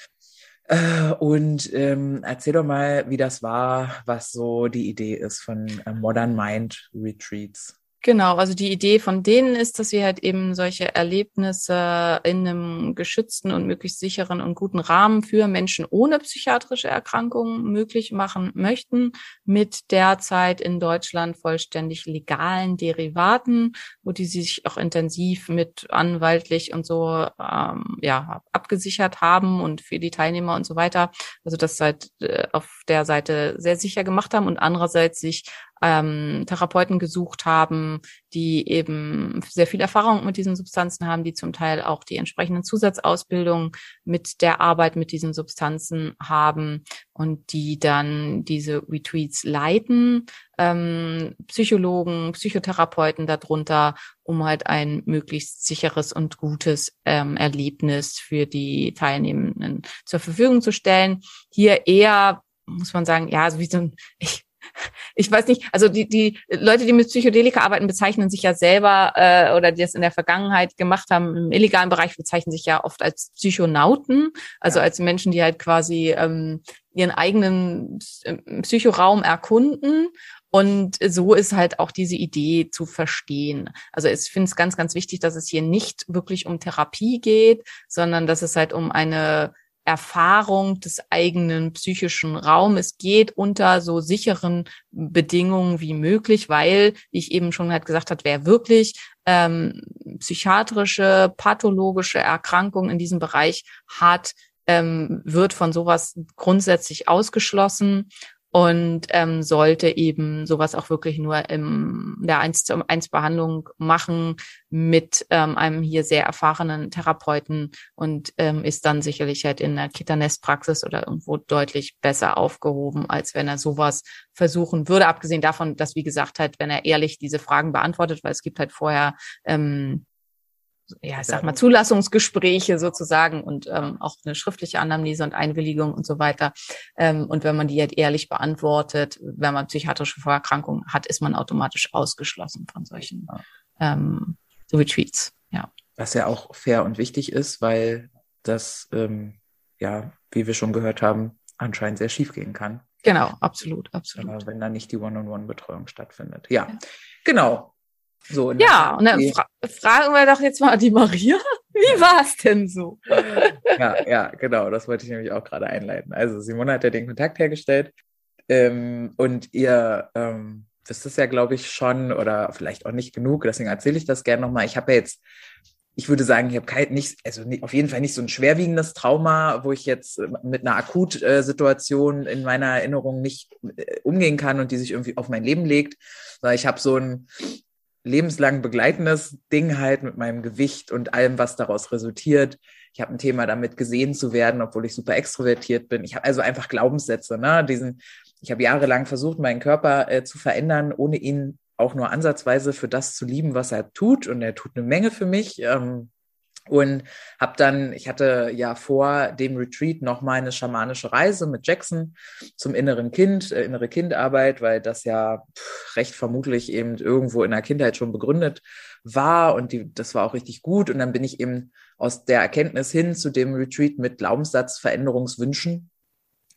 B: Äh, und ähm, erzähl doch mal, wie das war, was so die Idee ist von äh, Modern Mind Retreats.
C: Genau, also die Idee von denen ist, dass wir halt eben solche Erlebnisse in einem geschützten und möglichst sicheren und guten Rahmen für Menschen ohne psychiatrische Erkrankungen möglich machen möchten, mit derzeit in Deutschland vollständig legalen Derivaten, wo die sich auch intensiv mit anwaltlich und so ähm, ja abgesichert haben und für die Teilnehmer und so weiter. Also das seit äh, auf der Seite sehr sicher gemacht haben und andererseits sich ähm, Therapeuten gesucht haben, die eben sehr viel Erfahrung mit diesen Substanzen haben, die zum Teil auch die entsprechenden Zusatzausbildungen mit der Arbeit mit diesen Substanzen haben und die dann diese Retweets leiten, ähm, Psychologen, Psychotherapeuten darunter, um halt ein möglichst sicheres und gutes ähm, Erlebnis für die Teilnehmenden zur Verfügung zu stellen. Hier eher muss man sagen, ja, so wie so ein, ich ich weiß nicht, also die, die Leute, die mit Psychedelika arbeiten, bezeichnen sich ja selber äh, oder die das in der Vergangenheit gemacht haben, im illegalen Bereich bezeichnen sich ja oft als Psychonauten, also ja. als Menschen, die halt quasi ähm, ihren eigenen äh, Psychoraum erkunden und so ist halt auch diese Idee zu verstehen. Also ich finde es ganz, ganz wichtig, dass es hier nicht wirklich um Therapie geht, sondern dass es halt um eine Erfahrung des eigenen psychischen Raumes geht unter so sicheren Bedingungen wie möglich, weil, wie ich eben schon halt gesagt hat, wer wirklich ähm, psychiatrische, pathologische Erkrankungen in diesem Bereich hat, ähm, wird von sowas grundsätzlich ausgeschlossen und ähm, sollte eben sowas auch wirklich nur in der 1 zu 1 Behandlung machen mit ähm, einem hier sehr erfahrenen Therapeuten und ähm, ist dann sicherlich halt in der Kitanest-Praxis oder irgendwo deutlich besser aufgehoben, als wenn er sowas versuchen würde. Abgesehen davon, dass, wie gesagt, halt, wenn er ehrlich diese Fragen beantwortet, weil es gibt halt vorher ähm, ja, ich sag mal, Zulassungsgespräche sozusagen und ähm, auch eine schriftliche Anamnese und Einwilligung und so weiter. Ähm, und wenn man die halt ehrlich beantwortet, wenn man psychiatrische Vorerkrankungen hat, ist man automatisch ausgeschlossen von solchen ähm, so Retreats. Ja.
B: Was ja auch fair und wichtig ist, weil das, ähm, ja, wie wir schon gehört haben, anscheinend sehr schief gehen kann.
C: Genau, absolut, absolut.
B: Wenn da nicht die One-on-One-Betreuung stattfindet. Ja, ja. genau.
C: So, ja, und dann fra fragen wir doch jetzt mal die Maria, [laughs] wie war es denn so?
B: Ja, ja, genau, das wollte ich nämlich auch gerade einleiten. Also Simone hat ja den Kontakt hergestellt ähm, und ihr ähm, wisst es ja, glaube ich, schon oder vielleicht auch nicht genug, deswegen erzähle ich das gerne nochmal. Ich habe ja jetzt ich würde sagen, ich habe kein, nicht, also auf jeden Fall nicht so ein schwerwiegendes Trauma, wo ich jetzt äh, mit einer Akutsituation in meiner Erinnerung nicht äh, umgehen kann und die sich irgendwie auf mein Leben legt. Sondern ich habe so ein lebenslang begleitendes Ding halt mit meinem Gewicht und allem, was daraus resultiert. Ich habe ein Thema damit gesehen zu werden, obwohl ich super extrovertiert bin. Ich habe also einfach Glaubenssätze, ne? Diesen, ich habe jahrelang versucht, meinen Körper äh, zu verändern, ohne ihn auch nur ansatzweise für das zu lieben, was er tut. Und er tut eine Menge für mich. Ähm, und habe dann, ich hatte ja vor dem Retreat noch mal eine schamanische Reise mit Jackson zum inneren Kind, äh, innere Kindarbeit, weil das ja pff, recht vermutlich eben irgendwo in der Kindheit schon begründet war und die, das war auch richtig gut. Und dann bin ich eben aus der Erkenntnis hin zu dem Retreat mit Glaubenssatzveränderungswünschen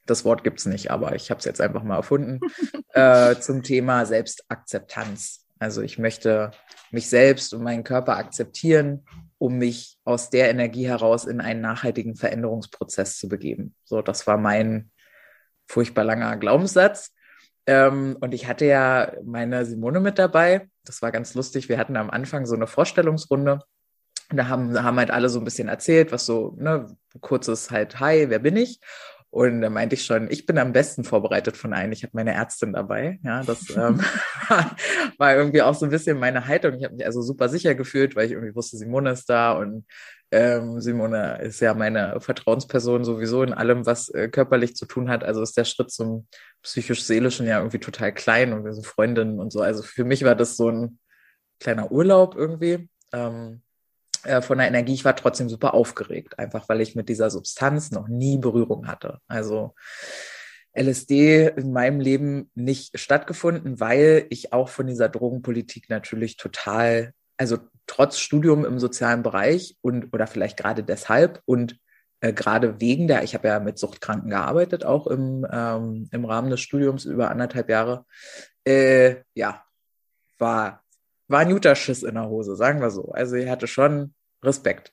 B: Das Wort gibt's nicht, aber ich habe es jetzt einfach mal erfunden [laughs] äh, zum Thema Selbstakzeptanz. Also ich möchte mich selbst und meinen Körper akzeptieren, um mich aus der Energie heraus in einen nachhaltigen Veränderungsprozess zu begeben. So, das war mein furchtbar langer Glaubenssatz. Ähm, und ich hatte ja meine Simone mit dabei. Das war ganz lustig. Wir hatten am Anfang so eine Vorstellungsrunde. Und da haben, haben halt alle so ein bisschen erzählt, was so, ne, kurzes halt, hi, wer bin ich? Und da meinte ich schon, ich bin am besten vorbereitet von allen. Ich habe meine Ärztin dabei. Ja, das ähm, [laughs] war irgendwie auch so ein bisschen meine Haltung. Ich habe mich also super sicher gefühlt, weil ich irgendwie wusste, Simone ist da und ähm, Simone ist ja meine Vertrauensperson sowieso in allem, was äh, körperlich zu tun hat. Also ist der Schritt zum psychisch-seelischen ja irgendwie total klein und wir sind Freundinnen und so. Also für mich war das so ein kleiner Urlaub irgendwie ähm, äh, von der Energie. Ich war trotzdem super aufgeregt, einfach weil ich mit dieser Substanz noch nie Berührung hatte. Also LSD in meinem Leben nicht stattgefunden, weil ich auch von dieser Drogenpolitik natürlich total, also trotz Studium im sozialen Bereich und oder vielleicht gerade deshalb und äh, gerade wegen der, ich habe ja mit Suchtkranken gearbeitet, auch im, ähm, im Rahmen des Studiums über anderthalb Jahre, äh, ja, war, war ein guter Schiss in der Hose, sagen wir so. Also ich hatte schon Respekt.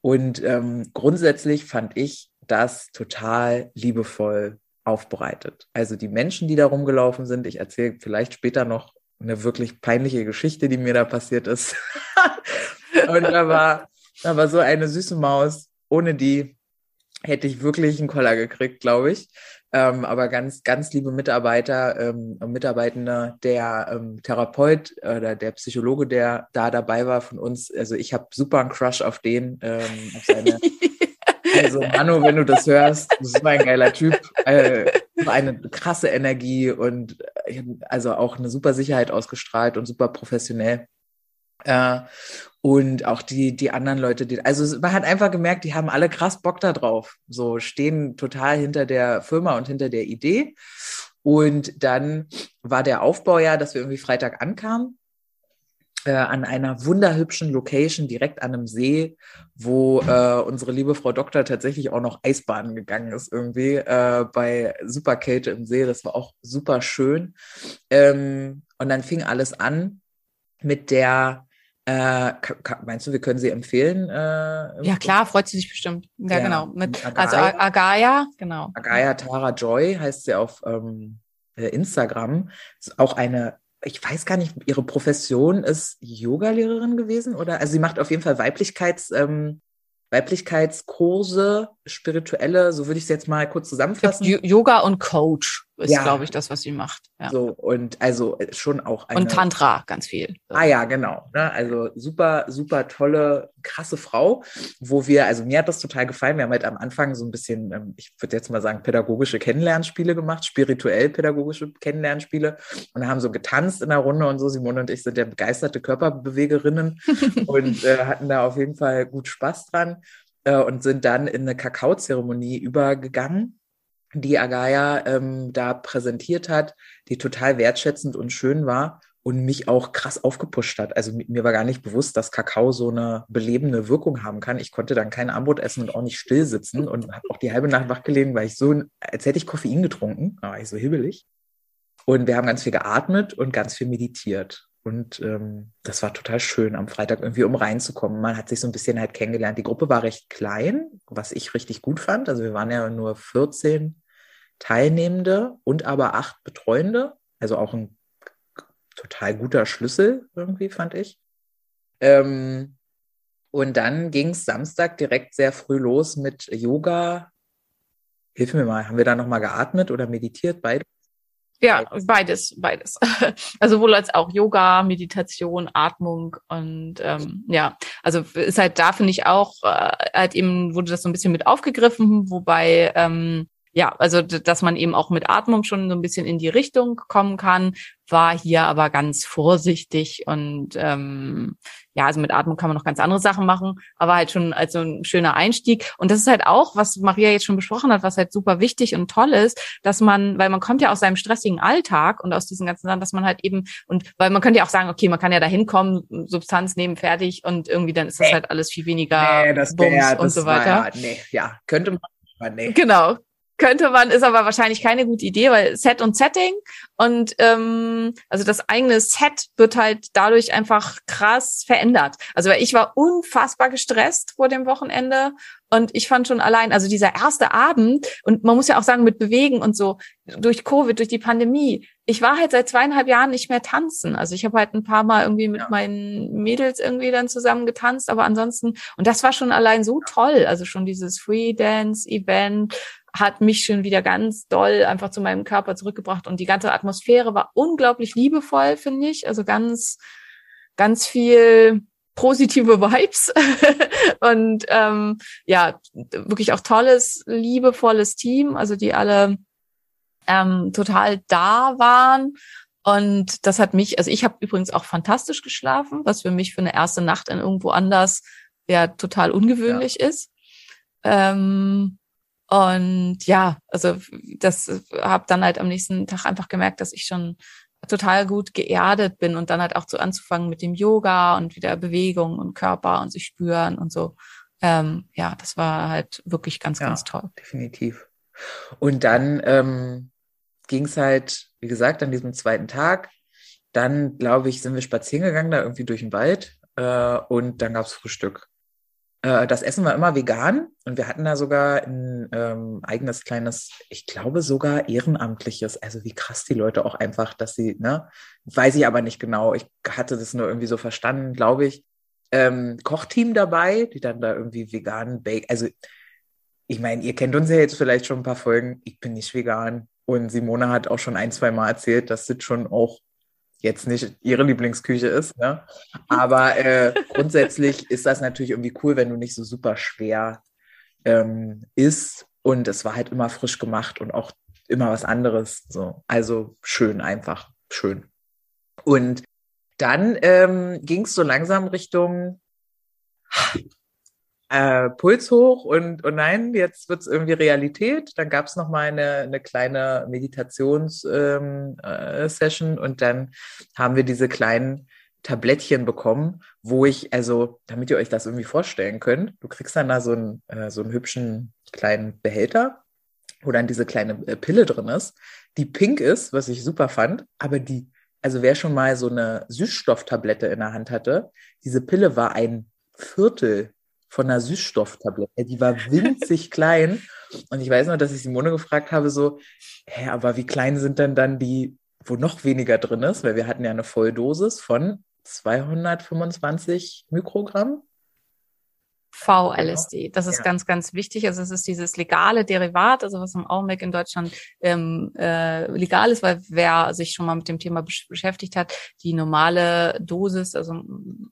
B: Und ähm, grundsätzlich fand ich das total liebevoll aufbereitet. Also die Menschen, die da rumgelaufen sind, ich erzähle vielleicht später noch eine wirklich peinliche Geschichte, die mir da passiert ist. [laughs] und da war, da war so eine süße Maus, ohne die hätte ich wirklich einen Koller gekriegt, glaube ich. Ähm, aber ganz, ganz liebe Mitarbeiter ähm, Mitarbeitende, der ähm, Therapeut oder der Psychologe, der da dabei war von uns, also ich habe super einen Crush auf den, ähm, auf seine, [laughs] also Manu, wenn du das hörst, das ist ein geiler Typ, äh, eine krasse Energie und äh, also auch eine super Sicherheit ausgestrahlt und super professionell. Äh, und auch die, die anderen Leute, die, also man hat einfach gemerkt, die haben alle krass Bock da drauf. So stehen total hinter der Firma und hinter der Idee. Und dann war der Aufbau ja, dass wir irgendwie Freitag ankamen äh, an einer wunderhübschen Location direkt an einem See, wo äh, unsere liebe Frau Doktor tatsächlich auch noch Eisbaden gegangen ist irgendwie äh, bei Superkälte im See. Das war auch super schön. Ähm, und dann fing alles an mit der äh, meinst du, wir können sie empfehlen?
C: Äh, ja, klar, freut sie sich bestimmt. Ja, ja genau. Mit, Agaya, also Agaya, genau.
B: Agaya Tara Joy heißt sie auf ähm, äh, Instagram. Ist auch eine, ich weiß gar nicht, ihre Profession ist Yoga-Lehrerin gewesen oder? Also sie macht auf jeden Fall Weiblichkeits, ähm, Weiblichkeitskurse, spirituelle, so würde ich es jetzt mal kurz zusammenfassen.
C: Yoga und Coach ist, ja. glaube ich, das, was sie macht.
B: Ja. So, und also äh, schon auch
C: eine. Und Tantra, ganz viel.
B: Ah ja, genau. Ne? Also super, super tolle, krasse Frau, wo wir, also mir hat das total gefallen. Wir haben halt am Anfang so ein bisschen, ähm, ich würde jetzt mal sagen, pädagogische Kennenlernspiele gemacht, spirituell pädagogische Kennenlernspiele und haben so getanzt in der Runde und so. Simone und ich sind ja begeisterte Körperbewegerinnen [laughs] und äh, hatten da auf jeden Fall gut Spaß dran äh, und sind dann in eine Kakaozeremonie übergegangen die Agaya ähm, da präsentiert hat, die total wertschätzend und schön war und mich auch krass aufgepusht hat. Also mir war gar nicht bewusst, dass Kakao so eine belebende Wirkung haben kann. Ich konnte dann kein Armbrot essen und auch nicht still sitzen und habe auch die halbe Nacht wach gelegen, weil ich so, als hätte ich Koffein getrunken, da war ich so hibbelig. Und wir haben ganz viel geatmet und ganz viel meditiert. Und ähm, das war total schön, am Freitag irgendwie um reinzukommen. Man hat sich so ein bisschen halt kennengelernt. Die Gruppe war recht klein, was ich richtig gut fand. Also wir waren ja nur 14 Teilnehmende und aber acht Betreuende. Also auch ein total guter Schlüssel irgendwie, fand ich. Ähm, und dann ging es Samstag direkt sehr früh los mit Yoga. Hilf mir mal, haben wir da nochmal geatmet oder meditiert? Beide?
C: Ja, beides, beides. [laughs] Also sowohl als auch Yoga, Meditation, Atmung und ähm, ja, also ist halt da finde ich auch äh, halt eben wurde das so ein bisschen mit aufgegriffen, wobei ähm, ja, also dass man eben auch mit Atmung schon so ein bisschen in die Richtung kommen kann, war hier aber ganz vorsichtig und ähm, ja, also mit Atmung kann man noch ganz andere Sachen machen, aber halt schon als so ein schöner Einstieg. Und das ist halt auch, was Maria jetzt schon besprochen hat, was halt super wichtig und toll ist, dass man, weil man kommt ja aus seinem stressigen Alltag und aus diesen ganzen Sachen, dass man halt eben, und weil man könnte ja auch sagen, okay, man kann ja da hinkommen, Substanz nehmen, fertig und irgendwie dann ist das halt alles viel weniger
B: nee, das
C: Bums
B: wär,
C: und so weiter.
B: War, nee, ja, könnte man, aber nee.
C: Genau, könnte man, ist aber wahrscheinlich keine gute Idee, weil Set und Setting und ähm, also das eigene Set wird halt dadurch einfach krass verändert. Also weil ich war unfassbar gestresst vor dem Wochenende und ich fand schon allein, also dieser erste Abend und man muss ja auch sagen mit Bewegen und so durch Covid, durch die Pandemie. Ich war halt seit zweieinhalb Jahren nicht mehr tanzen. Also ich habe halt ein paar Mal irgendwie mit meinen Mädels irgendwie dann zusammen getanzt, aber ansonsten und das war schon allein so toll. Also schon dieses Free Dance Event hat mich schon wieder ganz doll einfach zu meinem Körper zurückgebracht und die ganze Atmosphäre war unglaublich liebevoll, finde ich. Also ganz, ganz viel positive Vibes [laughs] und ähm, ja, wirklich auch tolles, liebevolles Team, also die alle ähm, total da waren. Und das hat mich, also ich habe übrigens auch fantastisch geschlafen, was für mich für eine erste Nacht in irgendwo anders ja total ungewöhnlich ja. ist. Ähm, und ja, also das habe dann halt am nächsten Tag einfach gemerkt, dass ich schon total gut geerdet bin und dann halt auch so anzufangen mit dem Yoga und wieder Bewegung und Körper und sich spüren und so. Ähm, ja, das war halt wirklich ganz, ja, ganz toll.
B: Definitiv. Und dann ähm, ging es halt, wie gesagt, an diesem zweiten Tag. Dann, glaube ich, sind wir spazieren gegangen, da irgendwie durch den Wald. Äh, und dann gab's Frühstück. Äh, das Essen war immer vegan und wir hatten da sogar ein ähm, eigenes kleines, ich glaube sogar ehrenamtliches. Also wie krass die Leute auch einfach, dass sie, ne, weiß ich aber nicht genau. Ich hatte das nur irgendwie so verstanden, glaube ich. Ähm, Kochteam dabei, die dann da irgendwie vegan bake. Also ich meine, ihr kennt uns ja jetzt vielleicht schon ein paar Folgen. Ich bin nicht vegan. Und Simone hat auch schon ein, zwei Mal erzählt, dass das schon auch jetzt nicht ihre Lieblingsküche ist. Ne? Aber äh, [laughs] grundsätzlich ist das natürlich irgendwie cool, wenn du nicht so super schwer ähm, isst. Und es war halt immer frisch gemacht und auch immer was anderes. So. Also schön, einfach schön. Und dann ähm, ging es so langsam Richtung äh, Puls hoch und, und nein, jetzt wird es irgendwie Realität. Dann gab es noch mal eine, eine kleine Meditationssession ähm, äh, und dann haben wir diese kleinen Tablettchen bekommen, wo ich, also damit ihr euch das irgendwie vorstellen könnt, du kriegst dann da so einen, äh, so einen hübschen kleinen Behälter, wo dann diese kleine äh, Pille drin ist, die pink ist, was ich super fand, aber die, also wer schon mal so eine Süßstofftablette in der Hand hatte, diese Pille war ein Viertel von einer Süßstofftablette. Die war winzig [laughs] klein. Und ich weiß noch, dass ich Simone gefragt habe, so, hä, aber wie klein sind denn dann die, wo noch weniger drin ist? Weil wir hatten ja eine Volldosis von 225 Mikrogramm.
C: VLSD. Das ist ja. ganz, ganz wichtig. Also es ist dieses legale Derivat, also was im Augenblick in Deutschland ähm, äh, legal ist, weil wer sich schon mal mit dem Thema besch beschäftigt hat, die normale Dosis, also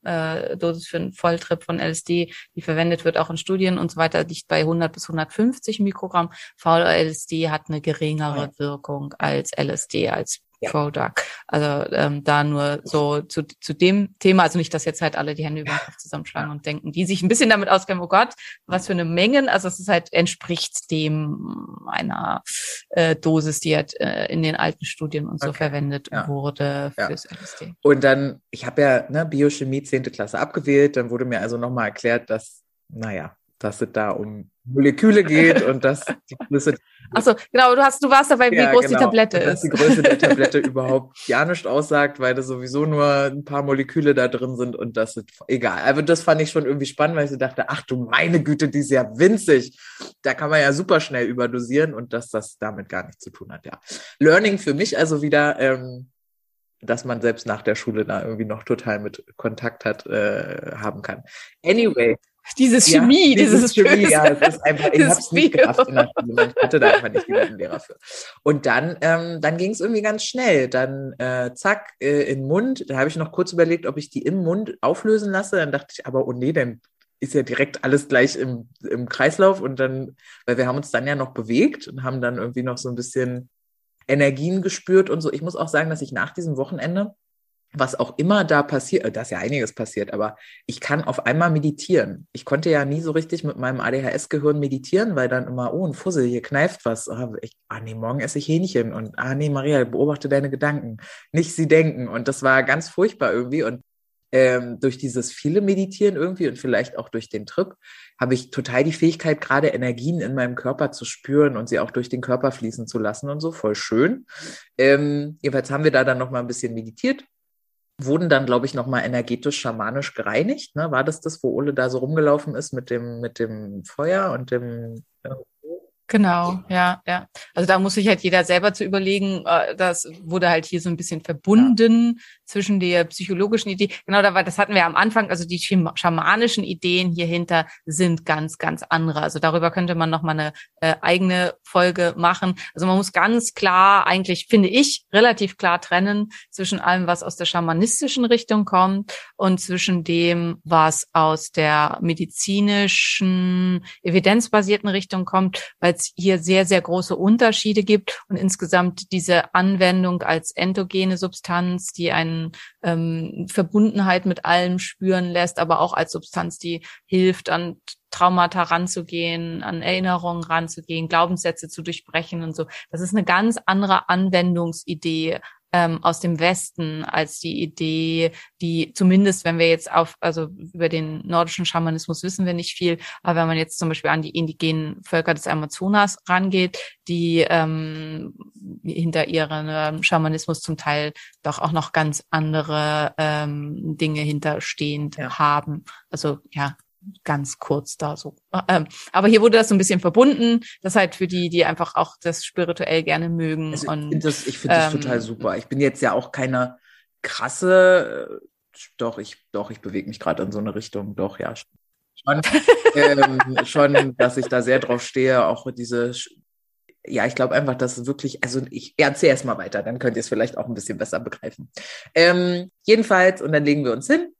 C: äh, Dosis für einen Volltrip von LSD, die verwendet wird auch in Studien und so weiter, liegt bei 100 bis 150 Mikrogramm. VLSD hat eine geringere ja. Wirkung als LSD, als ja. Product. Also ähm, da nur so zu, zu dem Thema, also nicht, dass jetzt halt alle die Hände über den Kopf zusammenschlagen und denken, die sich ein bisschen damit auskennen, oh Gott, was für eine Mengen, also es ist halt, entspricht dem einer äh, Dosis, die halt äh, in den alten Studien und so okay. verwendet ja. wurde fürs ja. LSD.
B: Und dann, ich habe ja ne, Biochemie zehnte Klasse abgewählt, dann wurde mir also nochmal erklärt, dass, naja, dass es da um Moleküle geht und dass die Größe. [laughs]
C: Achso, genau, du hast, du warst dabei, wie ja, groß genau, die Tablette ist.
B: Dass die Größe der [laughs] Tablette überhaupt ja nicht aussagt, weil da sowieso nur ein paar Moleküle da drin sind und das ist egal. Aber das fand ich schon irgendwie spannend, weil ich so dachte, ach du meine Güte, die ist ja winzig. Da kann man ja super schnell überdosieren und dass das damit gar nichts zu tun hat, ja. Learning für mich also wieder, ähm, dass man selbst nach der Schule da irgendwie noch total mit Kontakt hat, äh, haben kann. Anyway,
C: dieses Chemie, ja, dieses, dieses Chemie, ja,
B: es ist einfach, ich habe es nicht geschafft in der Schule. Ich hatte da einfach nicht einen Lehrer für. Und dann, ähm, dann ging es irgendwie ganz schnell. Dann äh, zack, äh, in den Mund. Da habe ich noch kurz überlegt, ob ich die im Mund auflösen lasse. Dann dachte ich, aber oh nee, dann ist ja direkt alles gleich im, im Kreislauf. Und dann, weil wir haben uns dann ja noch bewegt und haben dann irgendwie noch so ein bisschen Energien gespürt und so. Ich muss auch sagen, dass ich nach diesem Wochenende was auch immer da passiert, äh, da ist ja einiges passiert, aber ich kann auf einmal meditieren. Ich konnte ja nie so richtig mit meinem ADHS-Gehirn meditieren, weil dann immer, oh, ein Fussel, hier kneift was. Ah, ich, ah nee, morgen esse ich Hähnchen und ah nee, Maria, beobachte deine Gedanken. Nicht sie denken. Und das war ganz furchtbar irgendwie. Und ähm, durch dieses viele Meditieren irgendwie und vielleicht auch durch den Trip, habe ich total die Fähigkeit, gerade Energien in meinem Körper zu spüren und sie auch durch den Körper fließen zu lassen und so. Voll schön. Ähm, jedenfalls haben wir da dann nochmal ein bisschen meditiert wurden dann, glaube ich, nochmal energetisch schamanisch gereinigt. Ne? War das das, wo Ole da so rumgelaufen ist mit dem, mit dem Feuer und dem,
C: Genau, ja, ja. Also da muss sich halt jeder selber zu überlegen, äh, das wurde halt hier so ein bisschen verbunden ja. zwischen der psychologischen Idee. Genau, da war, das hatten wir am Anfang, also die schamanischen Ideen hierhinter sind ganz, ganz andere. Also darüber könnte man nochmal eine äh, eigene Folge machen. Also man muss ganz klar, eigentlich finde ich, relativ klar trennen zwischen allem, was aus der schamanistischen Richtung kommt und zwischen dem, was aus der medizinischen, evidenzbasierten Richtung kommt, weil es hier sehr, sehr große Unterschiede gibt und insgesamt diese Anwendung als endogene Substanz, die eine ähm, Verbundenheit mit allem spüren lässt, aber auch als Substanz, die hilft, an Traumata ranzugehen, an Erinnerungen ranzugehen, Glaubenssätze zu durchbrechen und so. Das ist eine ganz andere Anwendungsidee ähm, aus dem Westen als die Idee, die zumindest, wenn wir jetzt auf, also über den nordischen Schamanismus wissen wir nicht viel, aber wenn man jetzt zum Beispiel an die indigenen Völker des Amazonas rangeht, die ähm, hinter ihrem ähm, Schamanismus zum Teil doch auch noch ganz andere ähm, Dinge hinterstehend ja. haben. Also ja, ganz kurz da so. Ähm, aber hier wurde das so ein bisschen verbunden. Das halt für die, die einfach auch das spirituell gerne mögen.
B: Also
C: und,
B: ich finde das, ich find das ähm, total super. Ich bin jetzt ja auch keine krasse, äh, doch, ich, doch, ich bewege mich gerade in so eine Richtung. Doch, ja. Schon, [laughs] ähm, schon, dass ich da sehr drauf stehe, auch diese ja, ich glaube einfach, dass es wirklich, also ich erzähle erst mal weiter, dann könnt ihr es vielleicht auch ein bisschen besser begreifen. Ähm, jedenfalls, und dann legen wir uns hin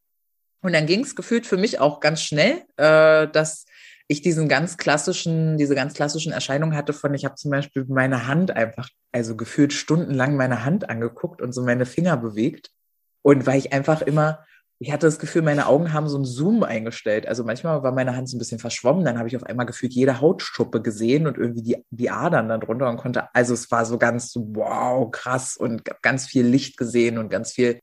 B: und dann ging es gefühlt für mich auch ganz schnell, äh, dass ich diesen ganz klassischen, diese ganz klassischen Erscheinungen hatte von, ich habe zum Beispiel meine Hand einfach, also gefühlt stundenlang meine Hand angeguckt und so meine Finger bewegt. Und weil ich einfach immer, ich hatte das Gefühl, meine Augen haben so einen Zoom eingestellt. Also manchmal war meine Hand so ein bisschen verschwommen, dann habe ich auf einmal gefühlt jede Hautschuppe gesehen und irgendwie die, die Adern dann drunter und konnte, also es war so ganz wow, krass und ganz viel Licht gesehen und ganz viel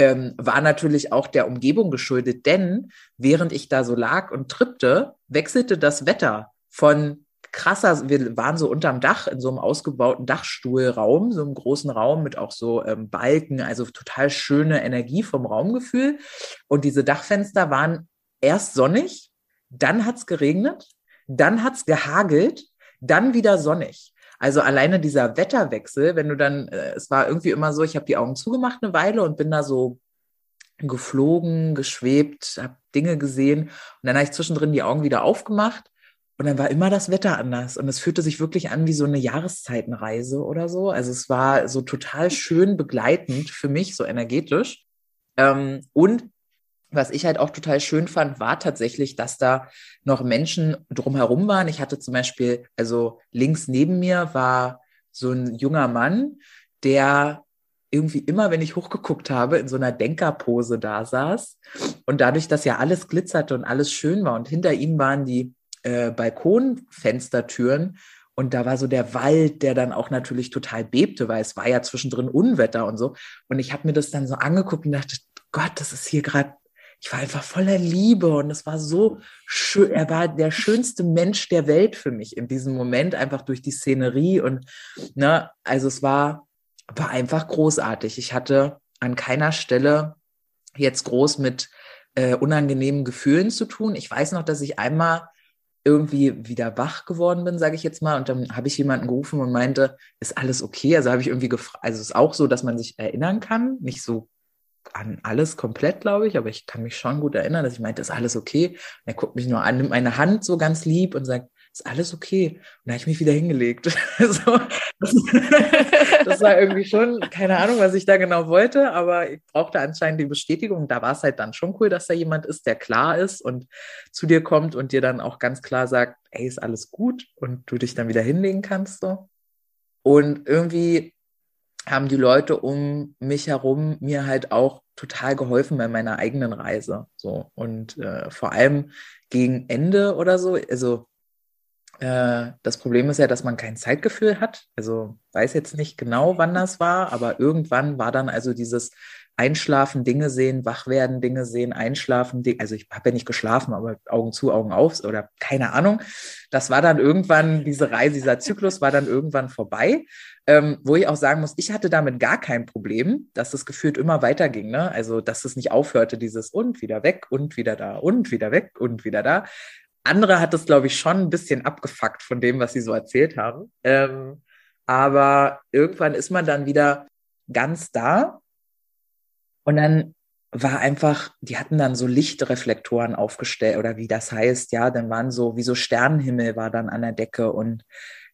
B: ähm, war natürlich auch der Umgebung geschuldet, denn während ich da so lag und trippte, wechselte das Wetter von krasser, wir waren so unterm Dach in so einem ausgebauten Dachstuhlraum, so einem großen Raum mit auch so ähm, Balken, also total schöne Energie vom Raumgefühl. Und diese Dachfenster waren erst sonnig, dann hat's geregnet, dann hat's gehagelt, dann wieder sonnig. Also alleine dieser Wetterwechsel, wenn du dann, äh, es war irgendwie immer so, ich habe die Augen zugemacht eine Weile und bin da so geflogen, geschwebt, habe Dinge gesehen und dann habe ich zwischendrin die Augen wieder aufgemacht und dann war immer das Wetter anders und es fühlte sich wirklich an wie so eine Jahreszeitenreise oder so. Also es war so total schön begleitend für mich, so energetisch. Ähm, und was ich halt auch total schön fand, war tatsächlich, dass da noch Menschen drumherum waren. Ich hatte zum Beispiel, also links neben mir war so ein junger Mann, der irgendwie immer, wenn ich hochgeguckt habe, in so einer Denkerpose da saß. Und dadurch, dass ja alles glitzerte und alles schön war und hinter ihm waren die äh, Balkonfenstertüren und da war so der Wald, der dann auch natürlich total bebte, weil es war ja zwischendrin Unwetter und so. Und ich habe mir das dann so angeguckt und dachte, Gott, das ist hier gerade ich war einfach voller Liebe und es war so schön. Er war der schönste Mensch der Welt für mich in diesem Moment, einfach durch die Szenerie und, ne, also es war, war einfach großartig. Ich hatte an keiner Stelle jetzt groß mit äh, unangenehmen Gefühlen zu tun. Ich weiß noch, dass ich einmal irgendwie wieder wach geworden bin, sage ich jetzt mal, und dann habe ich jemanden gerufen und meinte, ist alles okay? Also habe ich irgendwie gefragt, also es ist auch so, dass man sich erinnern kann, nicht so an alles komplett, glaube ich, aber ich kann mich schon gut erinnern, dass ich meinte, ist alles okay? Und er guckt mich nur an, nimmt meine Hand so ganz lieb und sagt, ist alles okay? Und da habe ich mich wieder hingelegt. [laughs] so, das, [laughs] das, war irgendwie schon, keine Ahnung, was ich da genau wollte, aber ich brauchte anscheinend die Bestätigung. Da war es halt dann schon cool, dass da jemand ist, der klar ist und zu dir kommt und dir dann auch ganz klar sagt, ey, ist alles gut und du dich dann wieder hinlegen kannst. So. Und irgendwie haben die Leute um mich herum mir halt auch total geholfen bei meiner eigenen Reise. So und äh, vor allem gegen Ende oder so. Also äh, das Problem ist ja, dass man kein Zeitgefühl hat. Also weiß jetzt nicht genau, wann das war, aber irgendwann war dann also dieses Einschlafen, Dinge sehen, wach werden, Dinge sehen, einschlafen. Also ich habe ja nicht geschlafen, aber Augen zu, Augen auf oder keine Ahnung. Das war dann irgendwann, diese Reise, dieser Zyklus war dann irgendwann vorbei. Ähm, wo ich auch sagen muss, ich hatte damit gar kein Problem, dass es gefühlt immer weiterging. Ne? Also, dass es nicht aufhörte, dieses und wieder weg und wieder da und wieder weg und wieder da. Andere hat es, glaube ich, schon ein bisschen abgefuckt von dem, was sie so erzählt haben. Ähm, aber irgendwann ist man dann wieder ganz da und dann war einfach, die hatten dann so Lichtreflektoren aufgestellt oder wie das heißt, ja, dann waren so, wie so Sternenhimmel war dann an der Decke und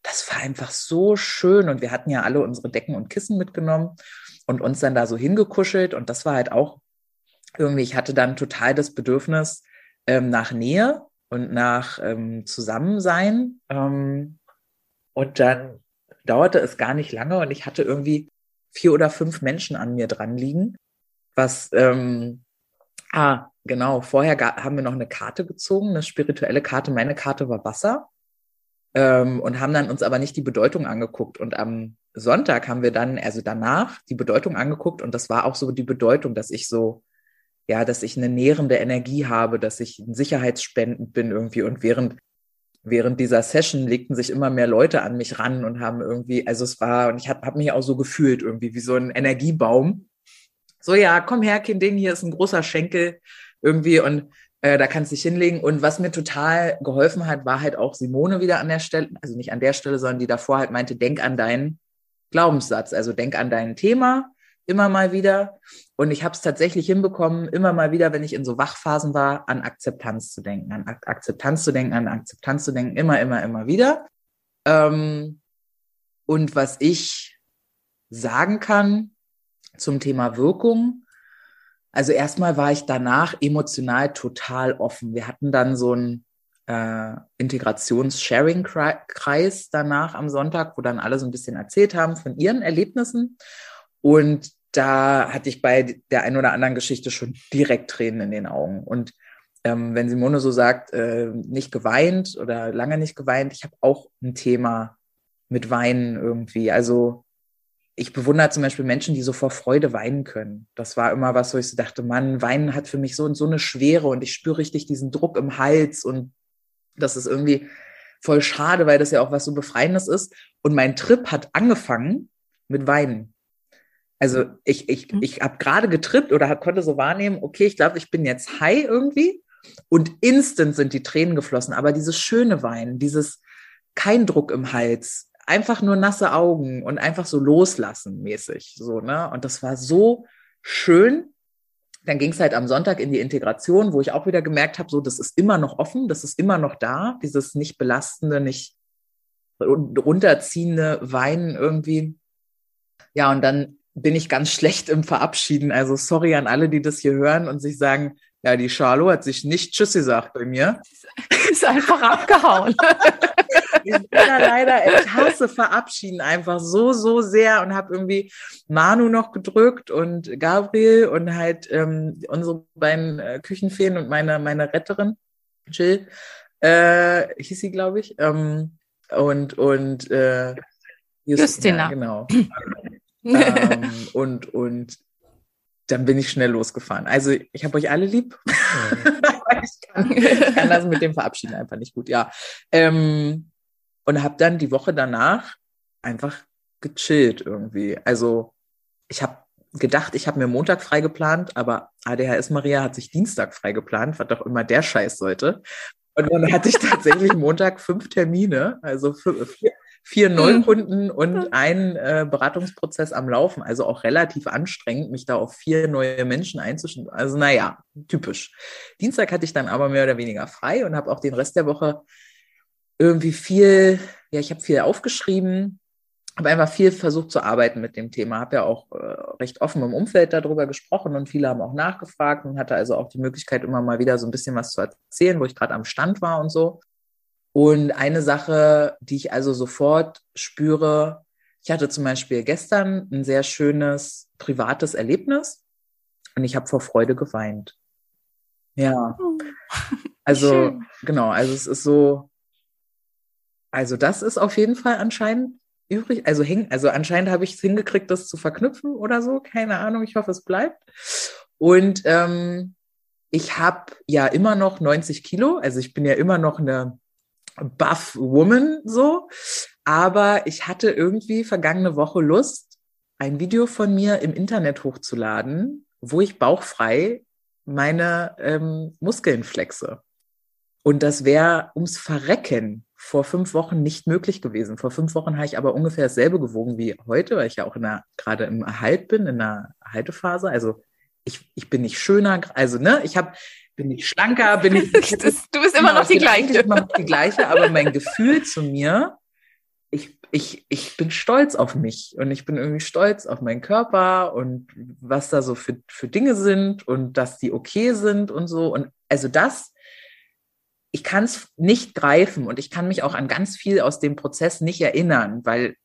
B: das war einfach so schön. Und wir hatten ja alle unsere Decken und Kissen mitgenommen und uns dann da so hingekuschelt. Und das war halt auch irgendwie, ich hatte dann total das Bedürfnis ähm, nach Nähe und nach ähm, Zusammensein. Ähm, und dann dauerte es gar nicht lange und ich hatte irgendwie vier oder fünf Menschen an mir dran liegen was, ähm, ah, genau, vorher haben wir noch eine Karte gezogen, eine spirituelle Karte. Meine Karte war Wasser ähm, und haben dann uns aber nicht die Bedeutung angeguckt. Und am Sonntag haben wir dann, also danach, die Bedeutung angeguckt und das war auch so die Bedeutung, dass ich so, ja, dass ich eine nährende Energie habe, dass ich ein sicherheitsspendend bin irgendwie und während während dieser Session legten sich immer mehr Leute an mich ran und haben irgendwie, also es war, und ich habe hab mich auch so gefühlt, irgendwie wie so ein Energiebaum, so, ja, komm her, Kind Ding, hier ist ein großer Schenkel irgendwie und äh, da kannst du dich hinlegen. Und was mir total geholfen hat, war halt auch Simone wieder an der Stelle, also nicht an der Stelle, sondern die davor halt meinte, denk an deinen Glaubenssatz, also denk an dein Thema immer mal wieder. Und ich habe es tatsächlich hinbekommen, immer mal wieder, wenn ich in so Wachphasen war, an Akzeptanz zu denken, an Ak Akzeptanz zu denken, an Akzeptanz zu denken, immer, immer, immer wieder. Ähm, und was ich sagen kann, zum Thema Wirkung. Also erstmal war ich danach emotional total offen. Wir hatten dann so einen äh, Integrations-Sharing-Kreis danach am Sonntag, wo dann alle so ein bisschen erzählt haben von ihren Erlebnissen. Und da hatte ich bei der einen oder anderen Geschichte schon direkt Tränen in den Augen. Und ähm, wenn Simone so sagt, äh, nicht geweint oder lange nicht geweint, ich habe auch ein Thema mit Weinen irgendwie. Also ich bewundere zum Beispiel Menschen, die so vor Freude weinen können. Das war immer was, wo ich so dachte, Mann, Weinen hat für mich so und so eine Schwere und ich spüre richtig diesen Druck im Hals und das ist irgendwie voll schade, weil das ja auch was so Befreiendes ist. Und mein Trip hat angefangen mit Weinen. Also ich, ich, mhm. ich habe gerade getrippt oder konnte so wahrnehmen, okay, ich glaube, ich bin jetzt high irgendwie. Und instant sind die Tränen geflossen. Aber dieses schöne Weinen, dieses kein Druck im Hals, einfach nur nasse Augen und einfach so loslassen mäßig. So, ne? Und das war so schön. Dann ging es halt am Sonntag in die Integration, wo ich auch wieder gemerkt habe, so, das ist immer noch offen, das ist immer noch da, dieses nicht belastende, nicht runterziehende Weinen irgendwie. Ja, und dann bin ich ganz [laughs] schlecht im Verabschieden. Also sorry an alle, die das hier hören und sich sagen, ja, die Charlo hat sich nicht Tschüss gesagt bei mir. [laughs]
C: Ist einfach abgehauen. [laughs]
B: ich bin da leider, ich hasse verabschieden einfach so, so sehr und habe irgendwie Manu noch gedrückt und Gabriel und halt ähm, unsere beiden äh, Küchenfeen und meine, meine Retterin, Jill, äh, hieß sie, glaube ich. Ähm, und und äh,
C: Justina,
B: Justina. genau. [clears throat] ähm, und, und dann bin ich schnell losgefahren. Also ich habe euch alle lieb. [laughs] ich, kann, ich, kann, das mit dem Verabschieden einfach nicht gut, ja. Ähm, und habe dann die Woche danach einfach gechillt irgendwie. Also ich habe gedacht, ich habe mir Montag frei geplant, aber ADHS Maria hat sich Dienstag frei geplant, was doch immer der Scheiß sollte. Und dann hatte ich [laughs] tatsächlich Montag fünf Termine, also vier, vier mhm. Neukunden und einen äh, Beratungsprozess am Laufen. Also auch relativ anstrengend, mich da auf vier neue Menschen einzustellen. Also naja, typisch. Dienstag hatte ich dann aber mehr oder weniger frei und habe auch den Rest der Woche irgendwie viel, ja, ich habe viel aufgeschrieben, habe einfach viel versucht zu arbeiten mit dem Thema, habe ja auch äh, recht offen im Umfeld darüber gesprochen und viele haben auch nachgefragt und hatte also auch die Möglichkeit, immer mal wieder so ein bisschen was zu erzählen, wo ich gerade am Stand war und so. Und eine Sache, die ich also sofort spüre, ich hatte zum Beispiel gestern ein sehr schönes privates Erlebnis und ich habe vor Freude geweint. Ja. Oh. Also, [laughs] Schön. genau, also es ist so, also das ist auf jeden Fall anscheinend übrig. Also hängen, also anscheinend habe ich es hingekriegt, das zu verknüpfen oder so. Keine Ahnung. Ich hoffe, es bleibt. Und ähm, ich habe ja immer noch 90 Kilo. Also ich bin ja immer noch eine buff Woman so. Aber ich hatte irgendwie vergangene Woche Lust, ein Video von mir im Internet hochzuladen, wo ich bauchfrei meine ähm, Muskeln flexe. Und das wäre ums Verrecken vor fünf Wochen nicht möglich gewesen. Vor fünf Wochen habe ich aber ungefähr dasselbe gewogen wie heute, weil ich ja auch in der, gerade im Erhalt bin, in der Haltephase. Also ich, ich bin nicht schöner, also ne, ich habe bin ich schlanker, bin ich. [laughs]
C: Das, du bist immer noch die gleiche.
B: Immer noch die gleiche, aber mein Gefühl zu mir, ich, ich, ich bin stolz auf mich und ich bin irgendwie stolz auf meinen Körper und was da so für, für Dinge sind und dass die okay sind und so. Und also das, ich kann es nicht greifen und ich kann mich auch an ganz viel aus dem Prozess nicht erinnern, weil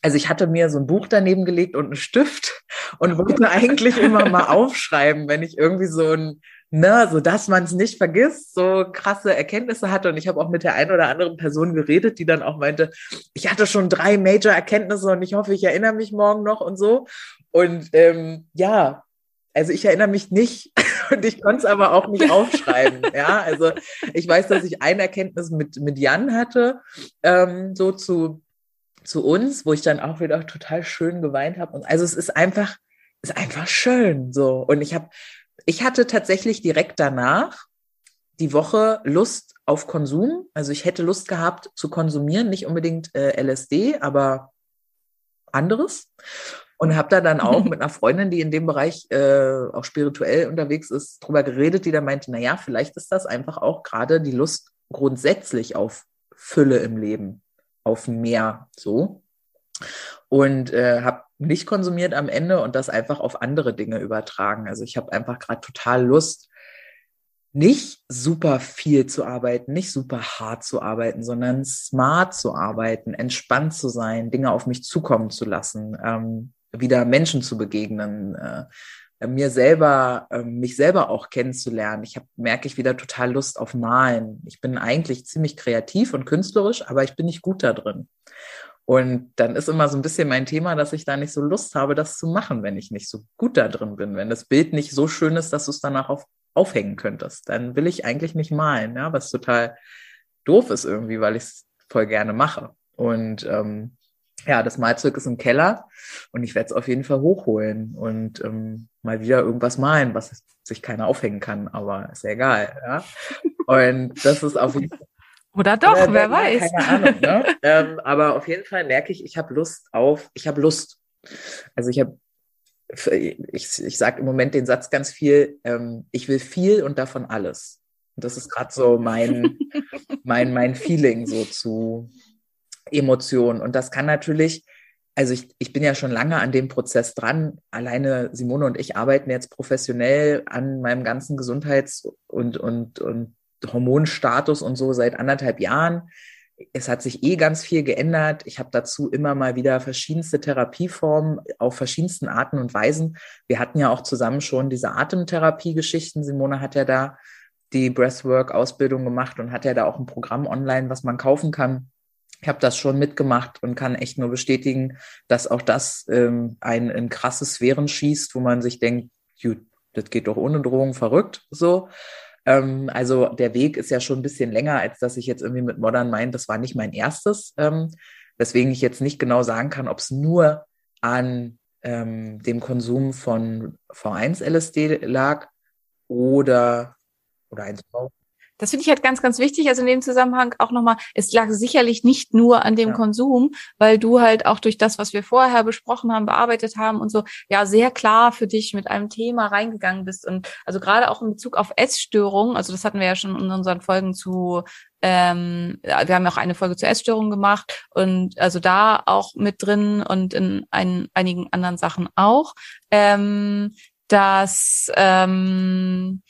B: also ich hatte mir so ein Buch daneben gelegt und einen Stift [laughs] und wollte eigentlich immer mal [laughs] aufschreiben, wenn ich irgendwie so ein, ne, so dass man es nicht vergisst, so krasse Erkenntnisse hatte. Und ich habe auch mit der einen oder anderen Person geredet, die dann auch meinte, ich hatte schon drei Major-Erkenntnisse und ich hoffe, ich erinnere mich morgen noch und so. Und ähm, ja, also ich erinnere mich nicht [laughs] und ich konnte es aber auch nicht [laughs] aufschreiben. ja, also ich weiß, dass ich eine Erkenntnis mit, mit Jan hatte, ähm, so zu zu uns, wo ich dann auch wieder total schön geweint habe. Und also es ist einfach, ist einfach schön so. Und ich habe, ich hatte tatsächlich direkt danach die Woche Lust auf Konsum. Also ich hätte Lust gehabt zu konsumieren, nicht unbedingt äh, LSD, aber anderes. Und habe da dann auch [laughs] mit einer Freundin, die in dem Bereich äh, auch spirituell unterwegs ist, drüber geredet, die da meinte, na ja, vielleicht ist das einfach auch gerade die Lust grundsätzlich auf Fülle im Leben auf mehr so. Und äh, habe nicht konsumiert am Ende und das einfach auf andere Dinge übertragen. Also ich habe einfach gerade total Lust, nicht super viel zu arbeiten, nicht super hart zu arbeiten, sondern smart zu arbeiten, entspannt zu sein, Dinge auf mich zukommen zu lassen, ähm, wieder Menschen zu begegnen, äh, mir selber, äh, mich selber auch kennenzulernen. Ich habe, merke ich wieder total Lust auf Malen. Ich bin eigentlich ziemlich kreativ und künstlerisch, aber ich bin nicht gut da drin. Und dann ist immer so ein bisschen mein Thema, dass ich da nicht so Lust habe, das zu machen, wenn ich nicht so gut da drin bin. Wenn das Bild nicht so schön ist, dass du es danach auf, aufhängen könntest, dann will ich eigentlich nicht malen, ja, was total doof ist irgendwie, weil ich es voll gerne mache. Und ähm, ja, das Malzeug ist im Keller und ich werde es auf jeden Fall hochholen und ähm, mal wieder irgendwas malen, was sich keiner aufhängen kann, aber ist ja egal. Ja? Und das ist auf jeden Fall.
C: Oder doch, oder, wer weiß.
B: Keine Ahnung, ne? [laughs] ähm, aber auf jeden Fall merke ich, ich habe Lust auf, ich habe Lust. Also ich habe, ich, ich sage im Moment den Satz ganz viel, ähm, ich will viel und davon alles. Und das ist gerade so mein, [laughs] mein, mein Feeling so zu, Emotionen. Und das kann natürlich, also ich, ich bin ja schon lange an dem Prozess dran. Alleine Simone und ich arbeiten jetzt professionell an meinem ganzen Gesundheits- und, und, und Hormonstatus und so seit anderthalb Jahren. Es hat sich eh ganz viel geändert. Ich habe dazu immer mal wieder verschiedenste Therapieformen auf verschiedensten Arten und Weisen. Wir hatten ja auch zusammen schon diese Atemtherapie-Geschichten. Simone hat ja da die Breathwork-Ausbildung gemacht und hat ja da auch ein Programm online, was man kaufen kann ich habe das schon mitgemacht und kann echt nur bestätigen, dass auch das ähm, einen in krasse Sphären schießt, wo man sich denkt, das geht doch ohne Drohung verrückt so. Ähm, also der Weg ist ja schon ein bisschen länger, als dass ich jetzt irgendwie mit Modern Mind, das war nicht mein erstes, ähm, weswegen ich jetzt nicht genau sagen kann, ob es nur an ähm, dem Konsum von V1 LSD lag oder oder 1V
C: das finde ich halt ganz, ganz wichtig. Also in dem Zusammenhang auch nochmal, es lag sicherlich nicht nur an dem ja. Konsum, weil du halt auch durch das, was wir vorher besprochen haben, bearbeitet haben und so, ja, sehr klar für dich mit einem Thema reingegangen bist. Und also gerade auch in Bezug auf Essstörungen, also das hatten wir ja schon in unseren Folgen zu ähm, wir haben ja auch eine Folge zur Essstörung gemacht und also da auch mit drin und in ein, einigen anderen Sachen auch, ähm, dass ähm,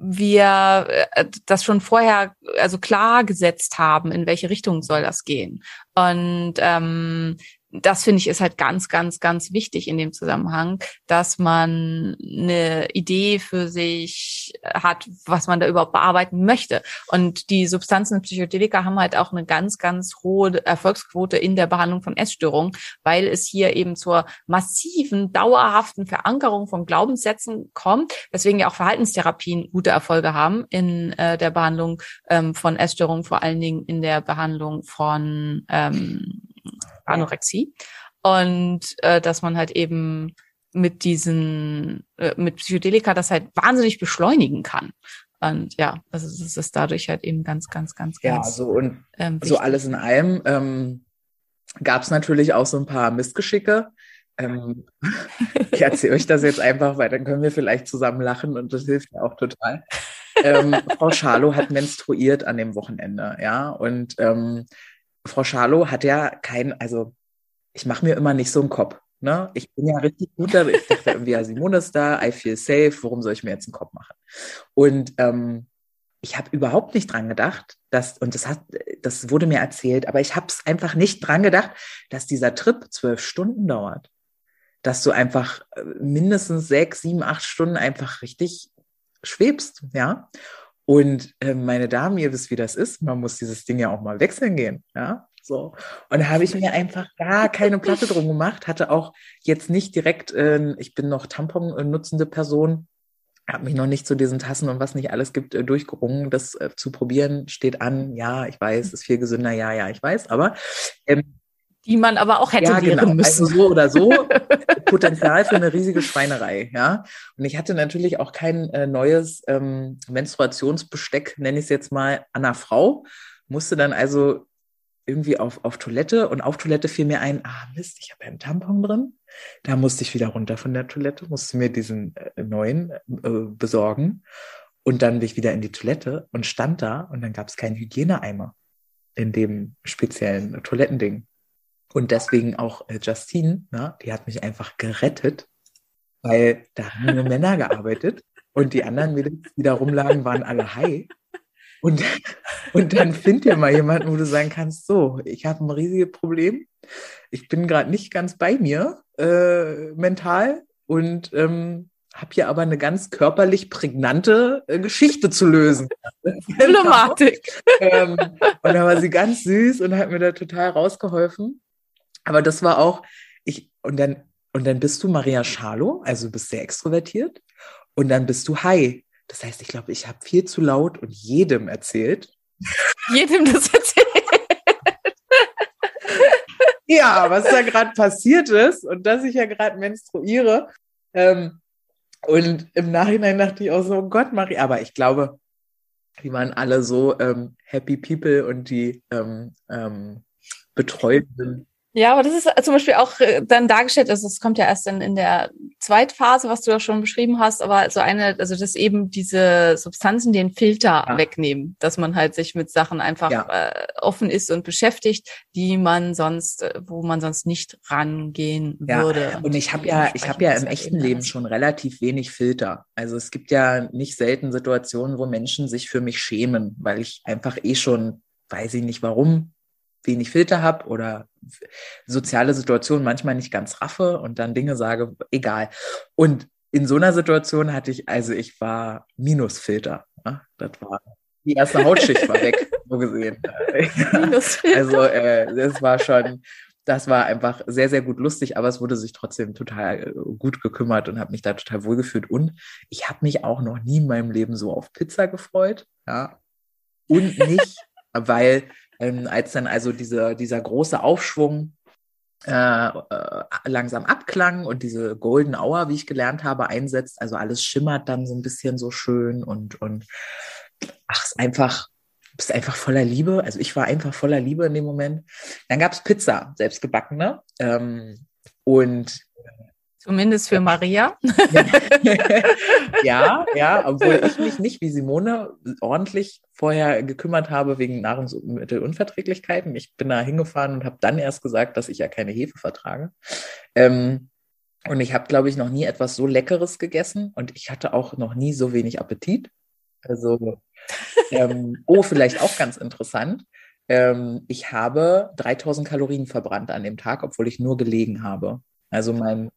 C: wir äh, das schon vorher also klar gesetzt haben, in welche Richtung soll das gehen. Und ähm, das finde ich ist halt ganz, ganz, ganz wichtig in dem Zusammenhang, dass man eine Idee für sich hat, was man da überhaupt bearbeiten möchte. Und die Substanzen Psychedelika haben halt auch eine ganz, ganz hohe Erfolgsquote in der Behandlung von Essstörungen, weil es hier eben zur massiven, dauerhaften Verankerung von Glaubenssätzen kommt, weswegen ja auch Verhaltenstherapien gute Erfolge haben in äh, der Behandlung ähm, von Essstörungen, vor allen Dingen in der Behandlung von ähm, Anorexie. Und äh, dass man halt eben mit diesen, äh, mit Psychedelika das halt wahnsinnig beschleunigen kann. Und ja, also es ist dadurch halt eben ganz, ganz, ganz,
B: Ja,
C: ganz.
B: so und
C: ähm,
B: so alles in allem ähm, gab es natürlich auch so ein paar Missgeschicke. Ähm, [laughs] ich erzähle euch das jetzt einfach, weil dann können wir vielleicht zusammen lachen und das hilft mir auch total. Ähm, Frau Schalow hat menstruiert an dem Wochenende, ja, und ähm, Frau Schalow hat ja kein, also ich mache mir immer nicht so einen Kopf. Ne? Ich bin ja richtig gut da. Ich dachte irgendwie, ja, Simone ist da, I feel safe, warum soll ich mir jetzt einen Kopf machen? Und ähm, ich habe überhaupt nicht dran gedacht, dass, und das hat, das wurde mir erzählt, aber ich habe es einfach nicht dran gedacht, dass dieser Trip zwölf Stunden dauert. Dass du einfach äh, mindestens sechs, sieben, acht Stunden einfach richtig schwebst, ja. Und äh, meine Damen, ihr wisst, wie das ist. Man muss dieses Ding ja auch mal wechseln gehen, ja. So. Und da habe ich mir einfach gar keine Platte drum gemacht, hatte auch jetzt nicht direkt, äh, ich bin noch Tampon nutzende Person, habe mich noch nicht zu diesen Tassen und was nicht alles gibt äh, durchgerungen. Das äh, zu probieren steht an. Ja, ich weiß, ist viel gesünder. Ja, ja, ich weiß. Aber ähm,
C: die man aber auch hätte
B: ja, genau.
C: müssen.
B: Also so oder so [laughs] Potenzial für eine riesige Schweinerei, ja. Und ich hatte natürlich auch kein äh, neues ähm, Menstruationsbesteck, nenne ich es jetzt mal, an einer Frau. Musste dann also irgendwie auf, auf Toilette und auf Toilette fiel mir ein, ah Mist, ich habe ja einen Tampon drin. Da musste ich wieder runter von der Toilette, musste mir diesen äh, neuen äh, besorgen. Und dann bin ich wieder in die Toilette und stand da und dann gab es keinen Hygieneeimer in dem speziellen Toilettending. Und deswegen auch äh, Justine, na, die hat mich einfach gerettet, weil da haben nur Männer gearbeitet und die anderen Mädels, die da rumlagen, waren alle high. Und, und dann find dir mal jemanden, wo du sagen kannst, so, ich habe ein riesiges Problem. Ich bin gerade nicht ganz bei mir äh, mental und ähm, habe hier aber eine ganz körperlich prägnante äh, Geschichte zu lösen.
C: Problematik. [laughs]
B: ähm, und da war sie ganz süß und hat mir da total rausgeholfen. Aber das war auch, ich, und dann, und dann bist du Maria Schalow, also du bist sehr extrovertiert, und dann bist du high. Das heißt, ich glaube, ich habe viel zu laut und jedem erzählt. [laughs]
C: Jedem das erzählt.
B: Ja, was da gerade passiert ist und dass ich ja gerade menstruiere. Ähm, und im Nachhinein dachte ich auch so, oh Gott, Maria, aber ich glaube, die waren alle so ähm, happy people und die ähm, ähm, Betreuenden
C: Ja, aber das ist zum Beispiel auch äh, dann dargestellt, also es kommt ja erst in, in der Zweitphase, was du da schon beschrieben hast, aber so eine, also dass eben diese Substanzen den Filter
B: Ja.
C: wegnehmen, dass man halt sich mit Sachen einfach
B: Ja.
C: äh, offen ist und beschäftigt, die man sonst, äh, wo man sonst nicht rangehen
B: Ja,
C: würde.
B: Und ich habe ja, ich habe ja im echten
C: eben
B: Leben schon relativ wenig Filter. Also es gibt ja nicht selten Situationen, wo Menschen sich für mich schämen, weil ich einfach eh schon, weiß ich nicht warum, wenig Filter habe oder soziale Situationen manchmal nicht ganz raffe und dann Dinge sage, egal. Und in so einer Situation hatte ich, also ich war Minusfilter. Ja? Das war, die erste Hautschicht war weg, [laughs] so gesehen.
C: Minusfilter.
B: Also äh, das war schon, das war einfach sehr, sehr gut lustig, aber es wurde sich trotzdem total äh, gut gekümmert und habe mich da total wohlgefühlt. Und ich habe mich auch noch nie in meinem Leben so auf Pizza gefreut. Ja. Und nicht, [laughs] weil ähm, als dann also diese, dieser große Aufschwung äh, äh, langsam abklang und diese Golden Hour, wie ich gelernt habe, einsetzt, also alles schimmert dann so ein bisschen so schön und, und ach, es ist einfach, bist einfach voller Liebe. Also ich war einfach voller Liebe in dem Moment. Dann gab's Pizza, selbstgebackene. Ähm, und
C: Zumindest für Maria. [laughs]
B: ja, ja, obwohl ich mich nicht wie Simone ordentlich vorher gekümmert habe wegen Nahrungsmittelunverträglichkeiten. Ich bin da hingefahren und habe dann erst gesagt, dass ich ja keine Hefe vertrage. Ähm, und ich habe, glaube ich, noch nie etwas so Leckeres gegessen und ich hatte auch noch nie so wenig Appetit. Also, ähm, [laughs] oh, vielleicht auch ganz interessant. ähm, ich habe 3000 Kalorien verbrannt an dem Tag, obwohl ich nur gelegen habe. Also mein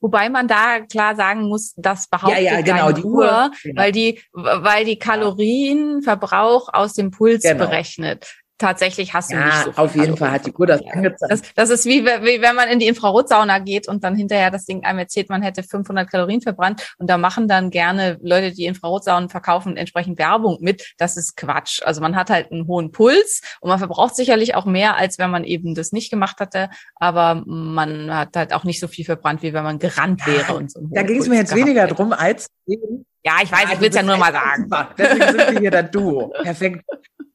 C: Wobei man da klar sagen muss, das behauptet
B: Ja, ja, genau,
C: deine
B: die
C: Uhr,
B: Uhr, genau.
C: weil die, weil die Kalorienverbrauch aus dem Puls
B: Genau.
C: berechnet. Tatsächlich hast du nicht
B: ja,
C: so viel
B: auf jeden Fall hat die Uhr das angezeigt.
C: Das, das ist wie, wie wenn man in die Infrarotsauna geht und dann hinterher das Ding einem erzählt, man hätte 500 Kalorien verbrannt. Und da machen dann gerne Leute, die Infrarotsaunen verkaufen, entsprechend Werbung mit. Das ist Quatsch. Also man hat halt einen hohen Puls und man verbraucht sicherlich auch mehr, als wenn man eben das nicht gemacht hatte. Aber man hat halt auch nicht so viel verbrannt, wie wenn man gerannt wäre. Und so
B: Da ging es mir jetzt weniger
C: hätte.
B: drum, als
C: Ja, ich weiß,
B: Ah,
C: ich will es ja nur mal sagen.
B: Deswegen sind wir hier das Duo. [laughs] Perfekt.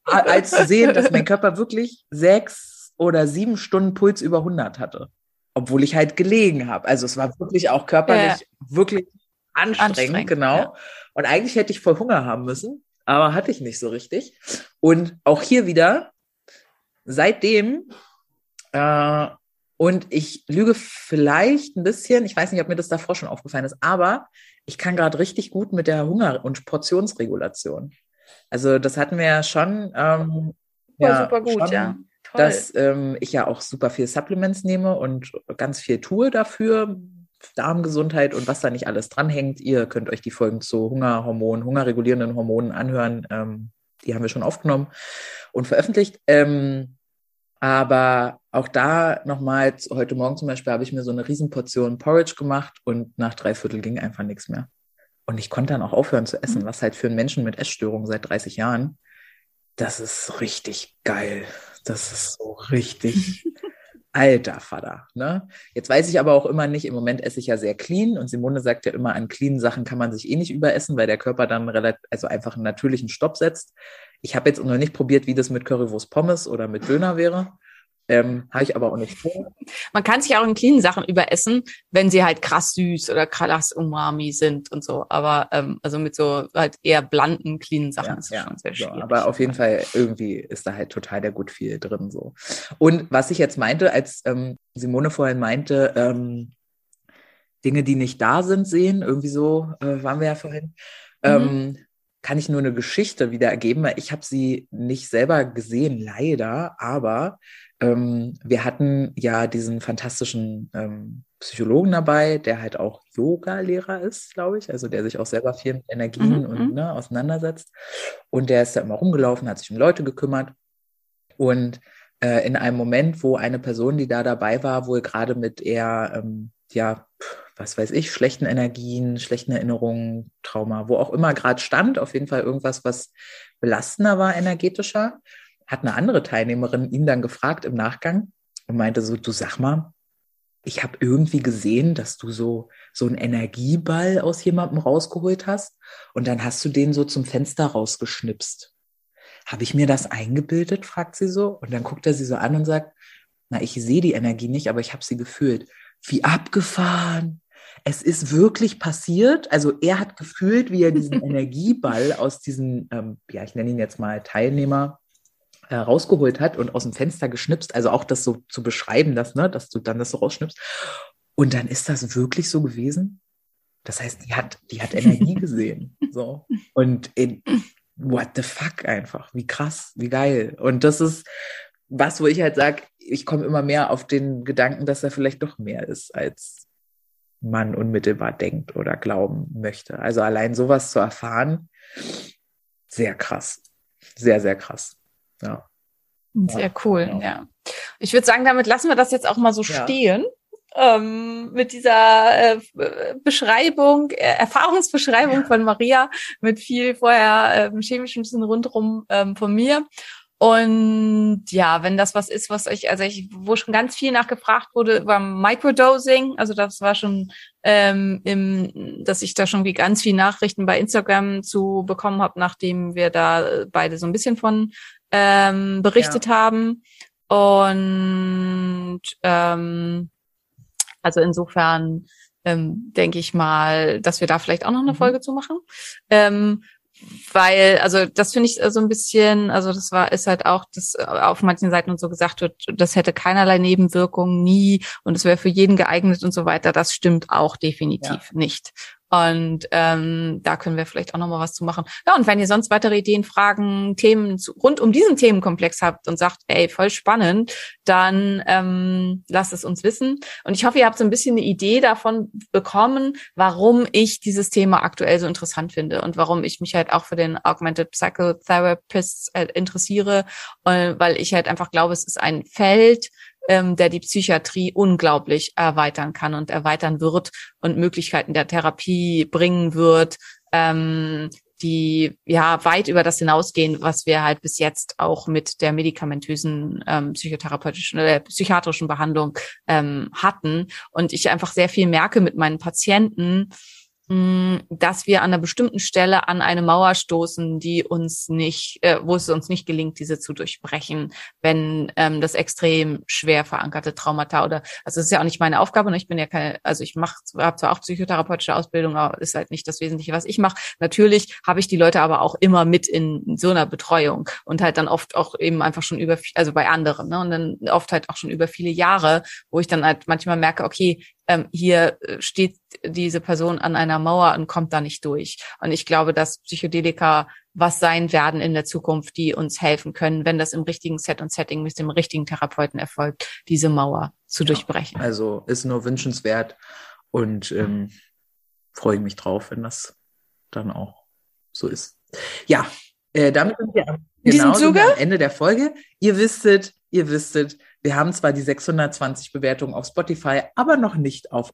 B: Als zu sehen, dass mein [laughs] Körper wirklich sechs oder sieben Stunden Puls über 100 hatte. Obwohl ich halt gelegen habe. Also es war wirklich auch körperlich wirklich anstrengend,
C: Anstrengend,
B: genau.
C: ja.
B: Und eigentlich hätte ich voll Hunger haben müssen, aber hatte ich nicht so richtig. Und auch hier wieder, seitdem, äh, und ich lüge vielleicht ein bisschen, ich weiß nicht, ob mir das davor schon aufgefallen ist, aber ich kann gerade richtig gut mit der Hunger- und Portionsregulation. Also das hatten wir ja schon. Ähm,
C: Super,
B: ja,
C: super gut,
B: schon,
C: ja. Toll.
B: Dass ähm, ich ja auch super viel Supplements nehme und ganz viel tue dafür. Darmgesundheit und was da nicht alles dranhängt. Ihr könnt euch die Folgen zu Hungerhormonen, hungerregulierenden Hormonen anhören. Ähm, die haben wir schon aufgenommen und veröffentlicht. Ähm, aber auch da nochmal, heute Morgen zum Beispiel, habe ich mir so eine Riesenportion Porridge gemacht und nach drei Viertel ging einfach nichts mehr. Und ich konnte dann auch aufhören zu essen, was halt für einen Menschen mit Essstörungen seit 30 Jahren, das ist richtig geil. Das ist so richtig [laughs] alter Vater. Ne? Jetzt weiß ich aber auch immer nicht, im Moment esse ich ja sehr clean und Simone sagt ja immer, an cleanen Sachen kann man sich eh nicht überessen, weil der Körper dann relativ, also einfach einen natürlichen Stopp setzt. Ich habe jetzt noch nicht probiert, wie das mit Currywurst Pommes oder mit Döner wäre. Ähm, habe ich aber auch nicht vor.
C: Man kann sich auch in cleanen Sachen überessen, wenn sie halt krass süß oder krass umami sind und so. Aber ähm, also mit so halt eher blanden, cleanen Sachen ist es schon sehr
B: so,
C: schwierig.
B: aber auf jeden Fall irgendwie ist da halt total der gut viel drin so. Und was ich jetzt meinte, als ähm, Simone vorhin meinte, ähm, Dinge, die nicht da sind, sehen, irgendwie so äh, waren wir ja vorhin, ähm, kann ich nur eine Geschichte wiedergeben, weil ich habe sie nicht selber gesehen, leider, aber ähm, wir hatten ja diesen fantastischen ähm, Psychologen dabei, der halt auch Yoga-Lehrer ist, glaube ich, also der sich auch selber viel mit Energien
C: Mhm,
B: und
C: mhm.
B: ne, auseinandersetzt. Und der ist da immer rumgelaufen, hat sich um Leute gekümmert. Und äh, in einem Moment, wo eine Person, die da dabei war, wohl gerade mit eher, ähm, ja, pf, was weiß ich, schlechten Energien, schlechten Erinnerungen, Trauma, wo auch immer gerade stand, auf jeden Fall irgendwas, was belastender war, energetischer, hat eine andere Teilnehmerin ihn dann gefragt im Nachgang und meinte so, du sag mal, ich habe irgendwie gesehen, dass du so so einen Energieball aus jemandem rausgeholt hast und dann hast du den so zum Fenster rausgeschnipst. Habe ich mir das eingebildet, fragt sie so. Und dann guckt er sie so an und sagt, na, ich sehe die Energie nicht, aber ich habe sie gefühlt. Wie abgefahren. Es ist wirklich passiert. Also er hat [laughs] gefühlt, wie er diesen Energieball aus diesen, ähm, ja, ich nenne ihn jetzt mal Teilnehmer, äh, rausgeholt hat und aus dem Fenster geschnipst. Also auch das so zu beschreiben, das, ne, dass du dann das so rausschnippst. Und dann ist das wirklich so gewesen. Das heißt, die hat, die hat Energie [laughs] gesehen. So. Und in, what the fuck einfach. Wie krass, wie geil. Und das ist was, wo ich halt sage, ich komme immer mehr auf den Gedanken, dass er vielleicht doch mehr ist, als man unmittelbar denkt oder glauben möchte. Also allein sowas zu erfahren, sehr krass. Sehr, sehr krass. Ja.
C: Sehr cool,
B: genau.
C: ja. Ich würde sagen, damit lassen wir das jetzt auch mal so
B: Ja.
C: stehen. Ähm, mit dieser äh, Beschreibung, äh, Erfahrungsbeschreibung von Maria, mit viel vorher ähm, chemischem Wissen rundherum ähm, von mir. Und ja, wenn das was ist, was euch, also ich, wo schon ganz viel nachgefragt wurde über Microdosing, also das war schon, ähm, im, dass ich da schon wie ganz viel Nachrichten bei Instagram zu bekommen habe, nachdem wir da beide so ein bisschen von ähm, berichtet haben. Und ähm, also insofern ähm, denke ich mal, dass wir da vielleicht auch noch eine
B: Mhm.
C: Folge zu machen. Ähm, weil, also das finde ich so ein bisschen, also das war, ist halt auch, dass auf manchen Seiten und so gesagt wird, das hätte keinerlei Nebenwirkungen, nie und es wäre für jeden geeignet und so weiter. Das stimmt auch definitiv nicht. Und ähm, da können wir vielleicht auch nochmal was zu machen. Ja, und wenn ihr sonst weitere Ideen, Fragen, Themen zu, rund um diesen Themenkomplex habt und sagt, ey, voll spannend, dann ähm, lasst es uns wissen. Und ich hoffe, ihr habt so ein bisschen eine Idee davon bekommen, warum ich dieses Thema aktuell so interessant finde und warum ich mich halt auch für den Augmented Psychotherapist äh, interessiere, äh, weil ich halt einfach glaube, es ist ein Feld, ähm, der die Psychiatrie unglaublich erweitern kann und erweitern wird und Möglichkeiten der Therapie bringen wird, ähm, die ja weit über das hinausgehen, was wir halt bis jetzt auch mit der medikamentösen ähm, psychotherapeutischen oder psychiatrischen Behandlung ähm, hatten. Und ich einfach sehr viel merke mit meinen Patienten, dass wir an einer bestimmten Stelle an eine Mauer stoßen, die uns nicht, äh, wo es uns nicht gelingt, diese zu durchbrechen, wenn ähm, das extrem schwer verankerte Traumata oder also es ist ja auch nicht meine Aufgabe und ich bin ja keine, also ich mache habe zwar auch psychotherapeutische Ausbildung, aber ist halt nicht das Wesentliche, was ich mache. Natürlich habe ich die Leute aber auch immer mit in so einer Betreuung und halt dann oft auch eben einfach schon über, also bei anderen, ne? Und dann oft halt auch schon über viele Jahre, wo ich dann halt manchmal merke, okay, ähm, hier äh, steht diese Person an einer Mauer und kommt da nicht durch. Und ich glaube, dass Psychedelika was sein werden in der Zukunft, die uns helfen können, wenn das im richtigen Set und Setting mit dem richtigen Therapeuten erfolgt, diese Mauer zu ja, durchbrechen.
B: Also ist nur wünschenswert und ähm, freue mich drauf, wenn das dann auch so ist. Ja, äh, damit sind wir am, genau am Ende der Folge. Ihr wisstet, ihr wisstet, wir haben zwar die 620 Bewertungen auf Spotify, aber noch nicht auf.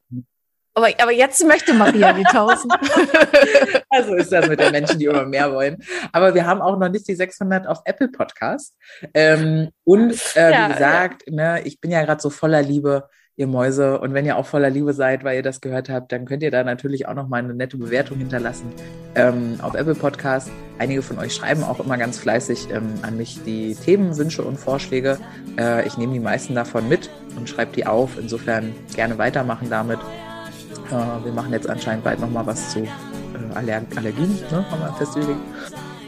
C: Aber, aber jetzt möchte Maria die 1000. [laughs]
B: also ist das mit den Menschen, die immer mehr wollen. Aber wir haben auch noch nicht die 600 auf Apple Podcast. Ähm, und äh, ja, wie gesagt, ja. ne, ich bin ja gerade so voller Liebe ihr Mäuse. Und wenn ihr auch voller Liebe seid, weil ihr das gehört habt, dann könnt ihr da natürlich auch noch mal eine nette Bewertung hinterlassen ähm, auf Apple Podcast. Einige von euch schreiben auch immer ganz fleißig ähm, an mich die Themenwünsche und Vorschläge. Äh, ich nehme die meisten davon mit und schreibe die auf. Insofern gerne weitermachen damit. Äh, wir machen jetzt anscheinend bald noch mal was zu äh, Aller Allergien, ne, haben wir festgelegt.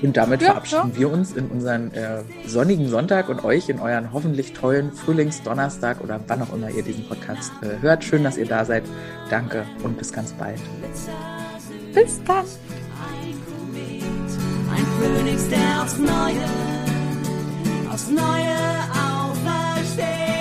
B: Und damit ja, verabschieden ja. wir uns in unseren äh, sonnigen Sonntag und euch in euren hoffentlich tollen Frühlingsdonnerstag oder wann auch immer ihr diesen Podcast äh, hört. Schön, dass ihr da seid. Danke und bis ganz bald.
C: Bis dann.
D: Ein Phönix, der aufs Neue, aufs Neue aufersteht.